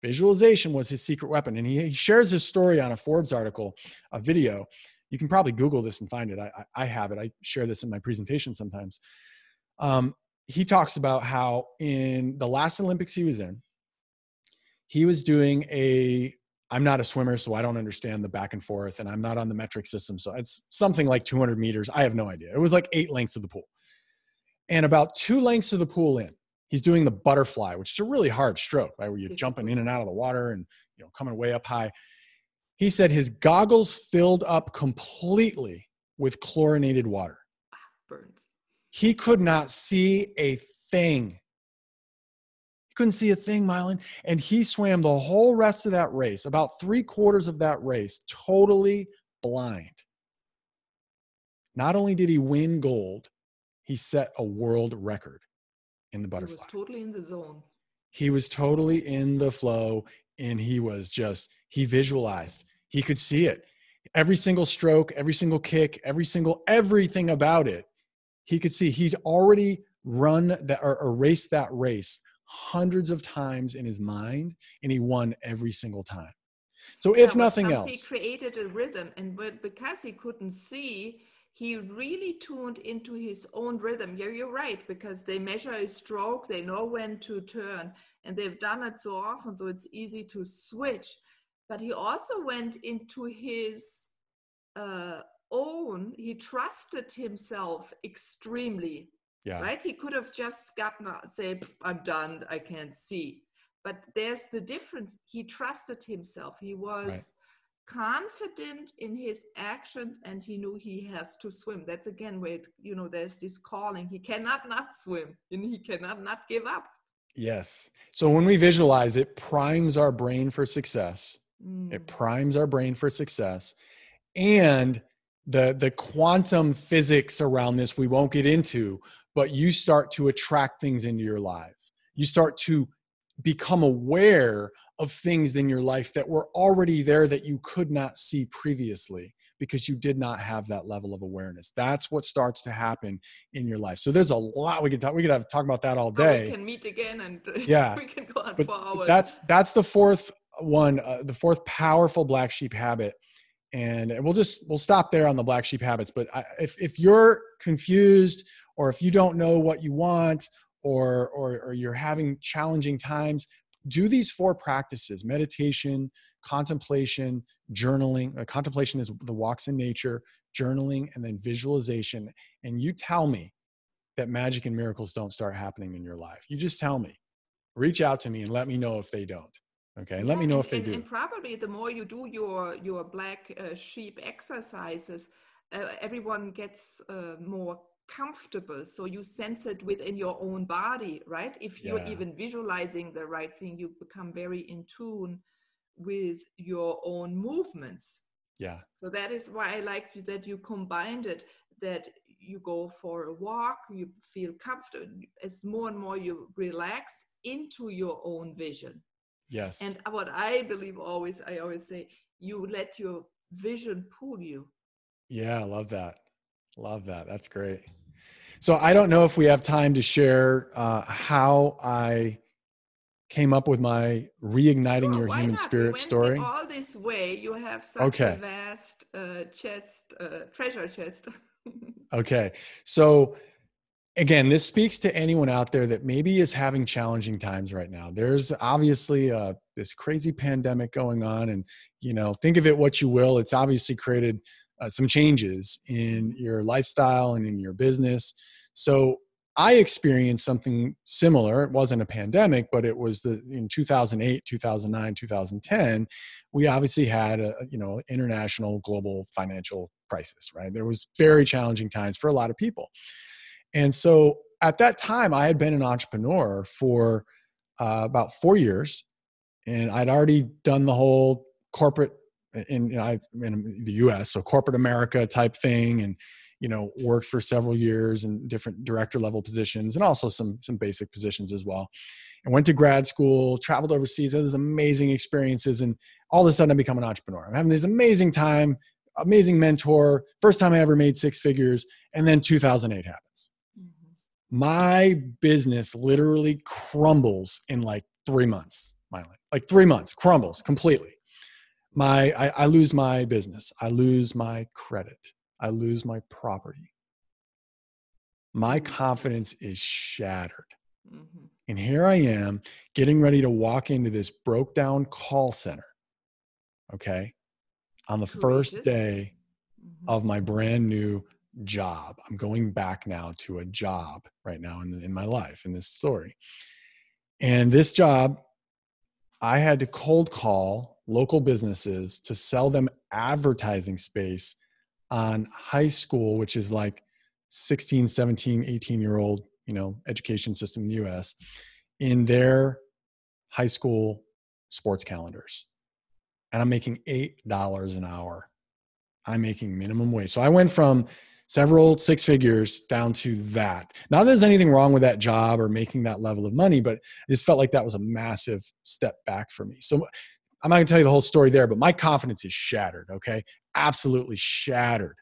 Visualization was his secret weapon. And he, he shares his story on a Forbes article, a video. You can probably Google this and find it. I, I, have it. I share this in my presentation sometimes. Um, he talks about how in the last Olympics he was in, he was doing a I'm not a swimmer, so I don't understand the back and forth, and I'm not on the metric system. So it's something like 200 meters. I have no idea. It was like eight lengths of the pool. And about two lengths of the pool in, he's doing the butterfly, which is a really hard stroke, right? Where you're jumping in and out of the water and you know coming way up high. He said his goggles filled up completely with chlorinated water. Ah, burns. He could not see a thing. He couldn't see a thing, Mylan. And he swam the whole rest of that race, about three quarters of that race, totally blind. Not only did he win gold, he set a world record in the butterfly. He was totally in the zone. He was totally in the flow and he was just, he visualized, he could see it. Every single stroke, every single kick, every single, everything about it, he could see. He'd already run that or, raced that race hundreds of times in his mind and he won every single time. So, Yeah, if nothing else, he created a rhythm, and but because he couldn't see, he really tuned into his own rhythm. Yeah, you're right, because they measure his stroke, they know when to turn, and they've done it so often, so it's easy to switch. But he also went into his uh, own, he trusted himself extremely yeah, right? He could have just gotten say, I'm done, I can't see. But there's the difference. He trusted himself. He was confident in his actions and he knew he has to swim. That's again where, it, you know, there's this calling. He cannot not swim and he cannot not give up. yes. So, when we visualize, it primes our brain for success. It Mm. primes our brain for success. And the the quantum physics around this we won't get into, but you start to attract things into your life. You start to become aware of things in your life that were already there that you could not see previously because you did not have that level of awareness. That's what starts to happen in your life. So there's a lot we could talk we could have talk about that all day we can meet again and *laughs* Yeah, we can go on but for hours. that's that's the fourth one uh, the fourth powerful black sheep habit and we'll just we'll stop there on the black sheep habits but I, if if you're confused or if you don't know what you want or or or you're having challenging times do these four practices meditation contemplation journaling uh, contemplation is the walks in nature journaling and then visualization and you tell me that magic and miracles don't start happening in your life. You just tell me. Reach out to me and let me know if they don't okay? Let me know and, if they and, do. And probably the more you do your your black uh, sheep exercises, uh, everyone gets uh, more comfortable. So you sense it within your own body, right? If you're Yeah. even visualizing the right thing, you become very in tune with your own movements. yeah So that is why I like you- that you combined it. That you go for a walk, you feel comfortable. As more and more you relax into your own vision. yes And what I believe always, I always say, you let your vision pull you. Yeah, I love that. Love that. That's great. So I don't know if we have time to share uh, how I came up with my reigniting Sure, your human not? Spirit story. All this way, you have such Okay. a vast uh, chest, uh, treasure chest. *laughs* Okay. So again, this speaks to anyone out there that maybe is having challenging times right now. There's obviously uh, this crazy pandemic going on, and you know, think of it what you will. It's obviously created uh, some changes in your lifestyle and in your business. So I experienced something similar. It wasn't a pandemic, but it was the in 2008, 2009, 2010. We obviously had a you know international global financial crisis. Right, there was very challenging times for a lot of people. And so at that time, I had been an entrepreneur for uh, about four years, and I'd already done the whole corporate in you know I in the U.S. so corporate America type thing, and you know worked for several years in different director level positions and also some some basic positions as well. And went to grad school, traveled overseas, had these amazing experiences, and all of a sudden I become an entrepreneur. I'm having this amazing time, amazing mentor. First time I ever made six figures, and then 2008 happens Mhm. my business literally crumbles in like three months Mylan. like three months crumbles completely my I, I lose my business i lose my credit i lose my property my confidence is shattered Mhm. and here i am getting ready to walk into this broke down call center okay on the first Courageous. day Mhm. of my brand new job. I'm going back now to a job right now in, in my life in this story. And this job, I had to cold call local businesses to sell them advertising space on high school, which is like 16, 17, 18 year old, you know, education system in the US in their high school sports calendars. And I'm making $8 an hour I'm making minimum wage. So I went from several six figures down to that. Not that there's anything wrong with that job or making that level of money, but I just felt like that was a massive step back for me. So I'm not gonna tell you the whole story there, but my confidence is shattered, okay? Absolutely shattered.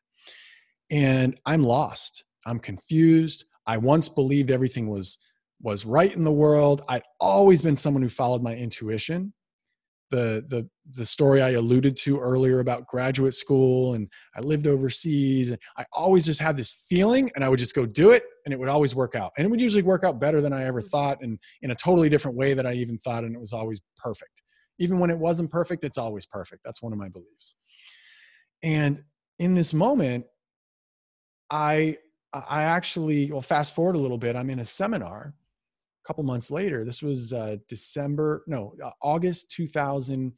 And I'm lost. I'm confused. I once believed everything was was right in the world. I'd always been someone who followed my intuition the the the story I alluded to earlier about graduate school and I lived overseas and I always just had this feeling and I would just go do it and it would always work out and it would usually work out better than I ever thought and in a totally different way that I even thought and it was always perfect even when it wasn't perfect it's always perfect. That's one of my beliefs. And in this moment I I actually well fast forward a little bit. I'm in a seminar a couple months later. This was uh, december no uh, august 2010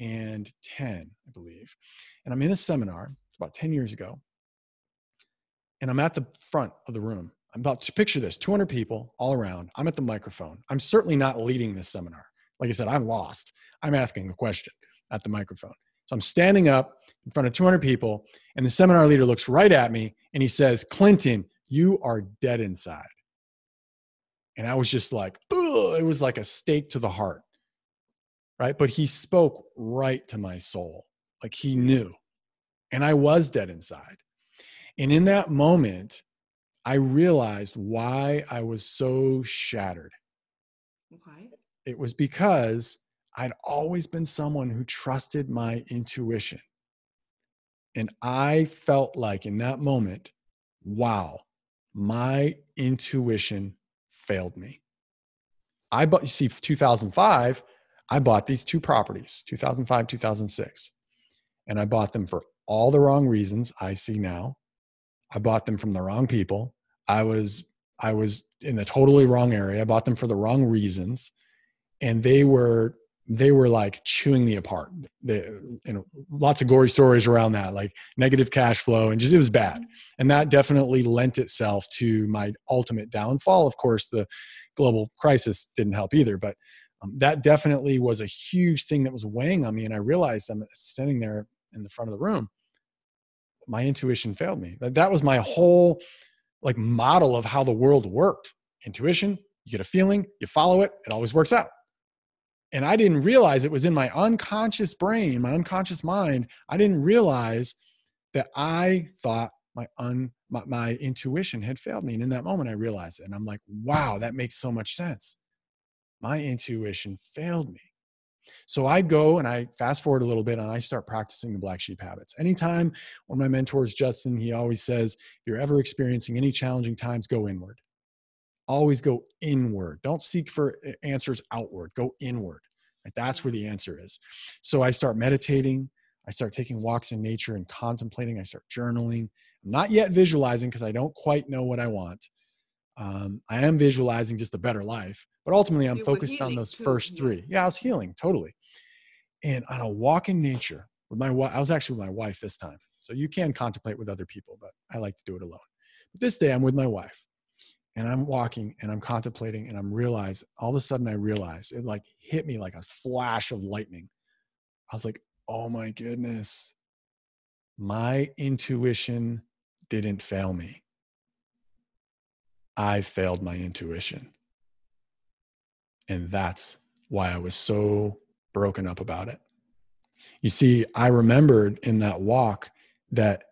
i believe. And i'm in a seminar it's about 10 years ago and i'm at the front of the room. I'm about to picture this 200 people all around. I'm at the microphone. I'm certainly not leading this seminar like i said i'm lost i'm asking a question at the microphone so i'm standing up in front of 200 people and the seminar leader looks right at me and he says clinton you are dead inside and I was just like, Ugh, it was like a stake to the heart. Right. But he spoke right to my soul. Like he knew. And I was dead inside. And in that moment, I realized why I was so shattered. Why? It was because I'd always been someone who trusted my intuition. And I felt like in that moment, wow, my intuition failed me. I bought, you see, 2005, I bought these two properties, 2005, 2006. And I bought them for all the wrong reasons I see now. I bought them from the wrong people. I was I was in the totally wrong area. I bought them for the wrong reasons. And they were they were like chewing me apart. They, you know, lots of gory stories around that, like negative cash flow, and just it was bad. And that definitely lent itself to my ultimate downfall. Of course, the global crisis didn't help either, but um, that definitely was a huge thing that was weighing on me. And I realized I'm standing there in the front of the room. My intuition failed me. That, that was my whole like model of how the world worked. Intuition, you get a feeling, you follow it, it always works out and I didn't realize it was in my unconscious brain, my unconscious mind. I didn't realize that I thought my my, my intuition had failed me. And in that moment, I realized it. And I'm like, wow, that makes so much sense. My intuition failed me. So I go and I fast forward a little bit and I start practicing the black sheep habits. Anytime one of my mentors, Justin, he always says, if you're ever experiencing any challenging times, go inward. Always go inward. Don't seek for answers outward. Go inward. Right? That's where the answer is. So I start meditating. I start taking walks in nature and contemplating. I start journaling. I'm not yet visualizing because I don't quite know what I want. Um, I am visualizing just a better life, but ultimately I'm You focused on those too, first three. Yeah, I was healing totally. And on a walk in nature with my wife, I was actually with my wife this time. So you can contemplate with other people, but I like to do it alone. But this day I'm with my wife and I'm walking and I'm contemplating and I'm realize all of a sudden I realize it like hit me like a flash of lightning. I was like, oh my goodness, my intuition didn't fail me. I failed my intuition. And that's why I was so broken up about it. You see, I remembered in that walk that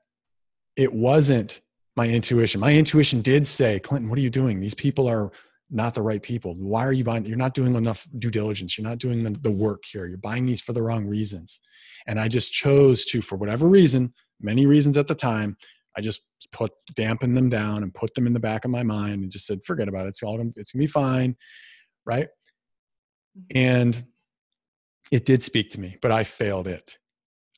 it wasn't my intuition. My intuition did say, Clinton, what are you doing? These people are not the right people. Why are you buying? You're not doing enough due diligence. You're not doing the, the work here. You're buying these for the wrong reasons. And I just chose to, for whatever reason, many reasons at the time, I just put dampen them down and put them in the back of my mind and just said, forget about it. It's all gonna, it's gonna be fine. Right. Mm-hmm. And it did speak to me, but I failed it.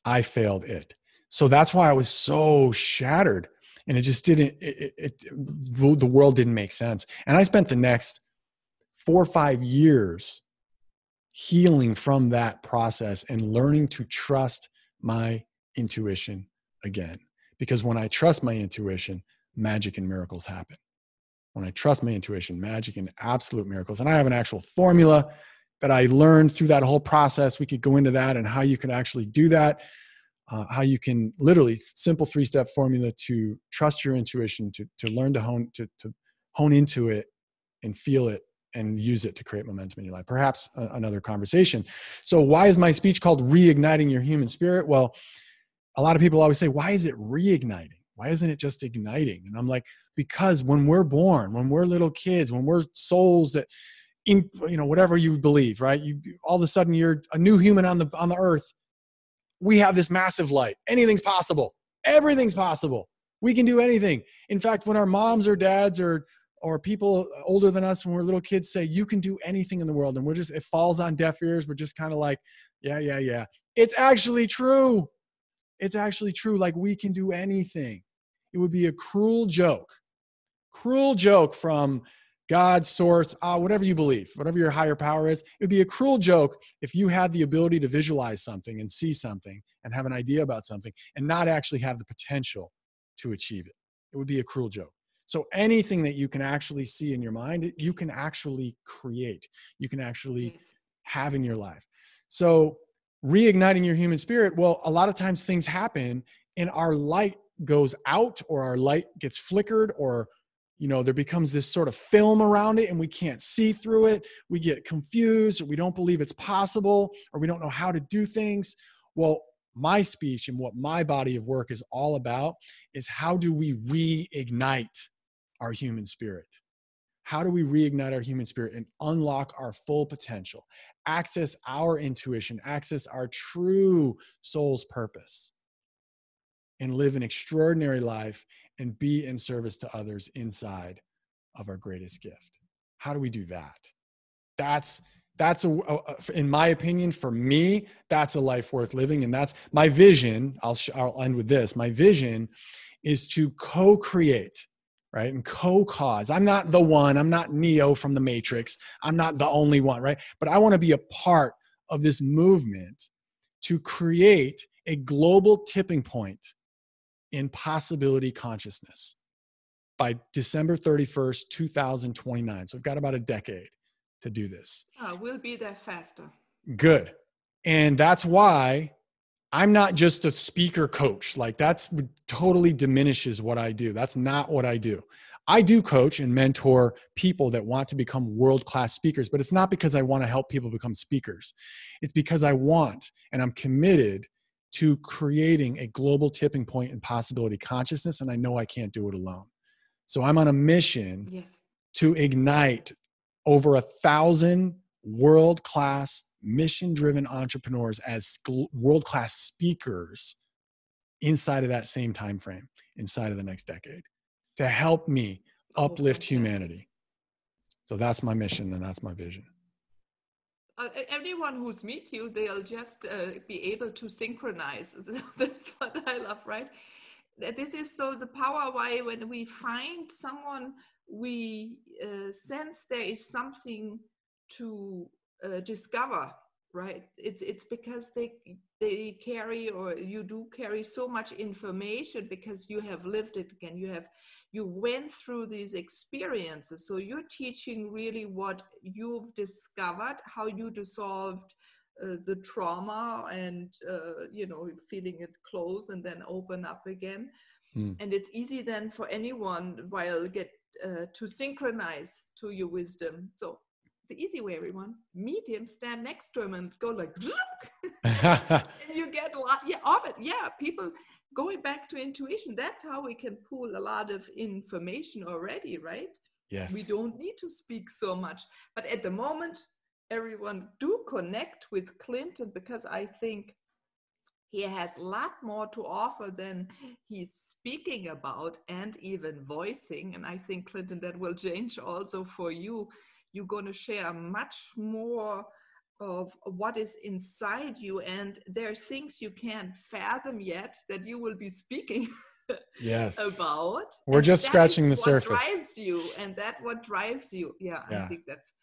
I failed it. So that's why I was so shattered. And it just didn't, it, it, it, the world didn't make sense. And I spent the next four or five years healing from that process and learning to trust my intuition again. Because when I trust my intuition, magic and miracles happen. When I trust my intuition, magic and absolute miracles. And I have an actual formula that I learned through that whole process. We could go into that and how you could actually do that. Uh, how you can literally simple three step formula to trust your intuition, to, to learn to hone, to, to hone into it and feel it and use it to create momentum in your life. Perhaps a, another conversation. So, why is my speech called Reigniting Your Human Spirit? Well, a lot of people always say, why is it reigniting? Why isn't it just igniting? And I'm like, because when we're born, when we're little kids, when we're souls that, in, you know, whatever you believe, right? You all of a sudden you're a new human on the on the earth. We have this massive light. Anything's possible. Everything's possible. We can do anything. In fact, when our moms or dads or or people older than us when we're little kids say you can do anything in the world and we're just it falls on deaf ears we're just kind of like yeah yeah yeah it's actually true it's actually true like we can do anything it would be a cruel joke cruel joke from god source uh, whatever you believe whatever your higher power is it would be a cruel joke if you had the ability to visualize something and see something and have an idea about something and not actually have the potential to achieve it it would be a cruel joke so anything that you can actually see in your mind, you can actually create. You can actually have in your life. So reigniting your human spirit, well, a lot of times things happen and our light goes out or our light gets flickered or you know there becomes this sort of film around it and we can't see through it. We get confused or we don't believe it's possible or we don't know how to do things. Well my speech and what my body of work is all about is how do we reignite our human spirit? How do we reignite our human spirit and unlock our full potential, access our intuition, access our true soul's purpose, and live an extraordinary life and be in service to others inside of our greatest gift? How do we do that? That's that's a, a- in my opinion for me that's a life worth living and that's my vision i'll i'll end with this my vision is to co-create right and co-cause i'm not the one i'm not neo from the matrix i'm not the only one right but i want to be a part of this movement to create a global tipping point in possibility consciousness by december 31st 2029 so we've got about a decade to do this. Ah, we'll be there faster. good. And that's why i'm not just a speaker coach. Like that's totally diminishes what i do. That's not what i do. I do coach and mentor people that want to become world class speakers but it's not because i want to help people become speakers. It's because i want and i'm committed to creating a global tipping point in possibility consciousness, and I know I can't do it alone. So I'm on a mission Yes. to ignite over a thousand world class, mission driven entrepreneurs as world class speakers inside of that same time frame, inside of the next decade, to help me uplift humanity. So that's my mission and that's my vision. Uh, everyone who's meet you, they'll just uh, be able to synchronize. *laughs* That's what I love, right? This is so the power why when we find someone, we uh, sense there is something to uh, discover, right? It's it's because they they carry or you do carry so much information because you have lived it again. You have you went through these experiences. So you're teaching really what you've discovered how you dissolved uh, the trauma and uh, you know feeling it close and then open up again. Mm. and it's easy then for anyone while get uh, to synchronize to your wisdom. So the easy way everyone meet him stand next to him and go like *laughs* and you get a lot yeah, of it. Yeah people going back to intuition that's how we can pull a lot of information already right? Yes. we don't need to speak so much. But at the moment everyone do connect with clinton because i think he has a lot more to offer than he's speaking about and even voicing. And i think clinton that will change also for you. You're going to share much more of what is inside you and there are things you can't fathom yet that you will be speaking *laughs* Yes. about We're and just scratching the what surface. drives you and that what drives you yeah, Yeah. i think that's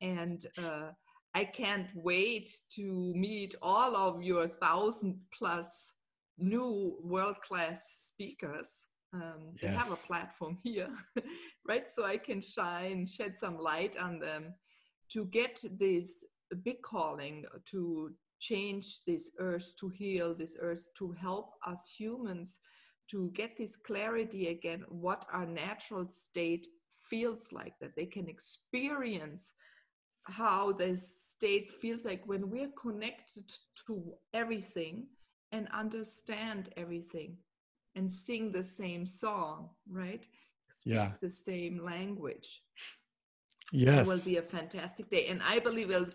and uh, i can't wait to meet all of your thousand plus new world-class speakers um, they have a platform here *laughs* right so i can shine shed some light on them to get this big calling to change this earth to heal this earth to help us humans to get this clarity again what our natural state feels like that they can experience how this state feels like when we're connected to everything and understand everything and sing the same song right speak Yeah. the same language Yes. it will be a fantastic day and i believe it'll,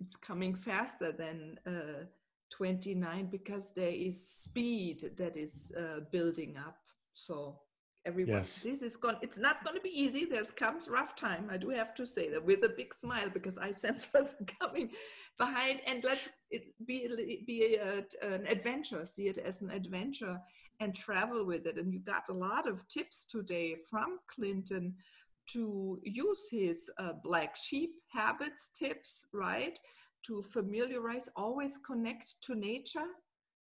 it's coming faster than uh, 29 because there is speed that is uh, building up. So everyone Yes. this is going it's not going to be easy. There's comes rough time i do have to say that with a big smile because i *laughs* sense what's coming behind. And let's it be be a, an adventure see it as an adventure and travel with it. And you got a lot of tips today from clinton to use his uh, black sheep habits tips, right? To familiarize, always connect to nature.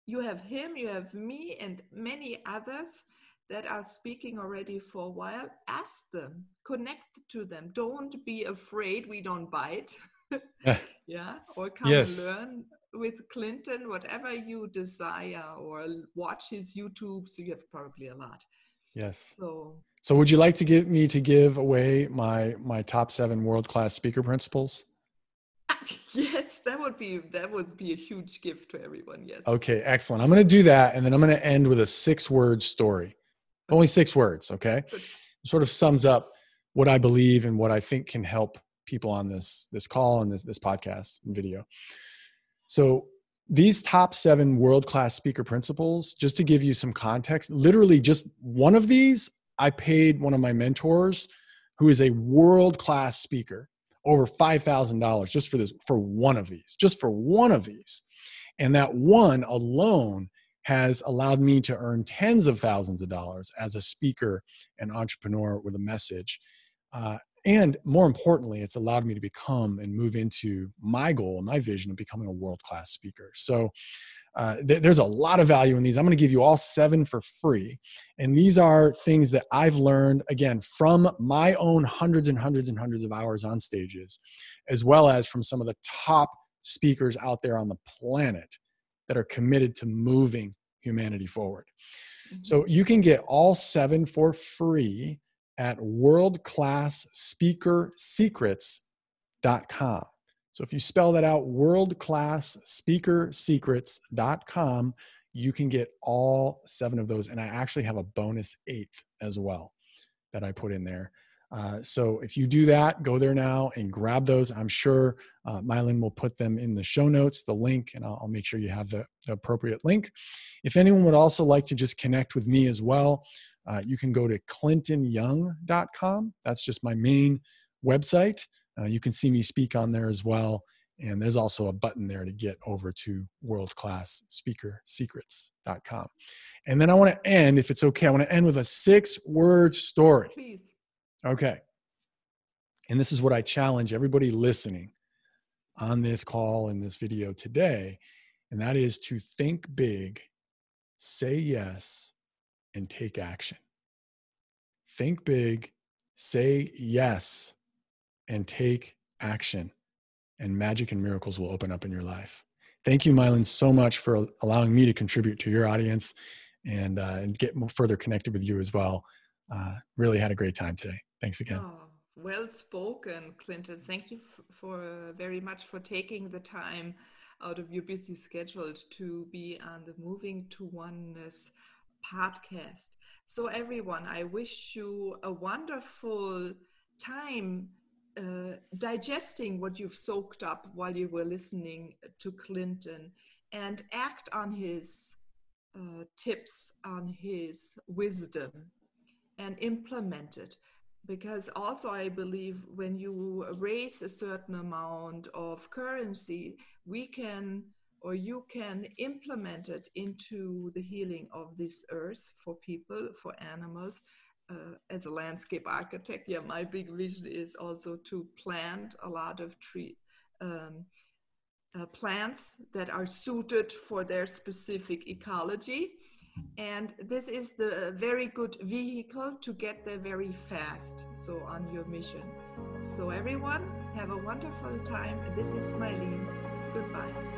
You have him, you have me, and many others that are speaking already for a while. Ask them, connect to them. Don't be afraid we don't bite. *laughs* *laughs* yeah, or come Yes. learn with Clinton, whatever you desire, or watch his YouTube. So you have probably a lot. yes. So So would you like to get me to give away my my top seven world class speaker principles? *laughs* yes, that would be that would be a huge gift to everyone. Yes. Okay, excellent. I'm going to do that, and then I'm going to end with a six word story. Only six words. Okay, sort of sums up what I believe and what I think can help people on this this call and this this podcast and video. So these top seven world class speaker principles, just to give you some context, literally just one of these, I paid one of my mentors, who is a world class speaker, over five thousand dollars just for this for one of these, just for one of these, and that one alone has allowed me to earn tens of thousands of dollars as a speaker and entrepreneur with a message. Uh, and more importantly, it's allowed me to become and move into my goal, my vision of becoming a world class speaker. So uh, th- there's a lot of value in these. I'm going to give you all seven for free. And these are things that I've learned, again, from my own hundreds and hundreds and hundreds of hours on stages, as well as from some of the top speakers out there on the planet that are committed to moving humanity forward. Mhm. So you can get all seven for free at worldclassspeakersecrets.com. So if you spell that out, worldclassspeakersecrets.com, you can get all seven of those. And I actually have a bonus eighth as well that I put in there. Uh, so if you do that, go there now and grab those. I'm sure uh, Mylin will put them in the show notes, the link, and I'll, I'll make sure you have the, the, appropriate link. If anyone would also like to just connect with me as well, uh, you can go to clintonyoung.com. That's just my main website. Uh, you can see me speak on there as well. And there's also a button there to get over to worldclassspeakersecrets.com. And then I want to end, if it's okay, I want to end with a six word story. Please. Okay. And this is what I challenge everybody listening on this call and this video today. And that is to think big, say yes, and take action. Think big, say yes, and take action. And magic and miracles will open up in your life. Thank you, Mylin, so much for allowing me to contribute to your audience and, uh, and get further connected with you as well. Uh, really had a great time today. Thanks again. Oh, well spoken, Clinton. Thank you f- for uh, very much for taking the time out of your busy schedule to be on the Moving to Oneness podcast. So, everyone, I wish you a wonderful time uh, digesting what you've soaked up while you were listening to Clinton and act on his uh, tips, on his wisdom, and implement it because also I believe when you raise a certain amount of currency, we can or you can implement it into the healing of this earth for people, for animals. Uh, as a landscape architect, yeah, my big vision is also to plant a lot of tree um, uh, plants that are suited for their specific ecology. And this is the very good vehicle to get there very fast so on your mission. So everyone have a wonderful time. This is Mylene. Goodbye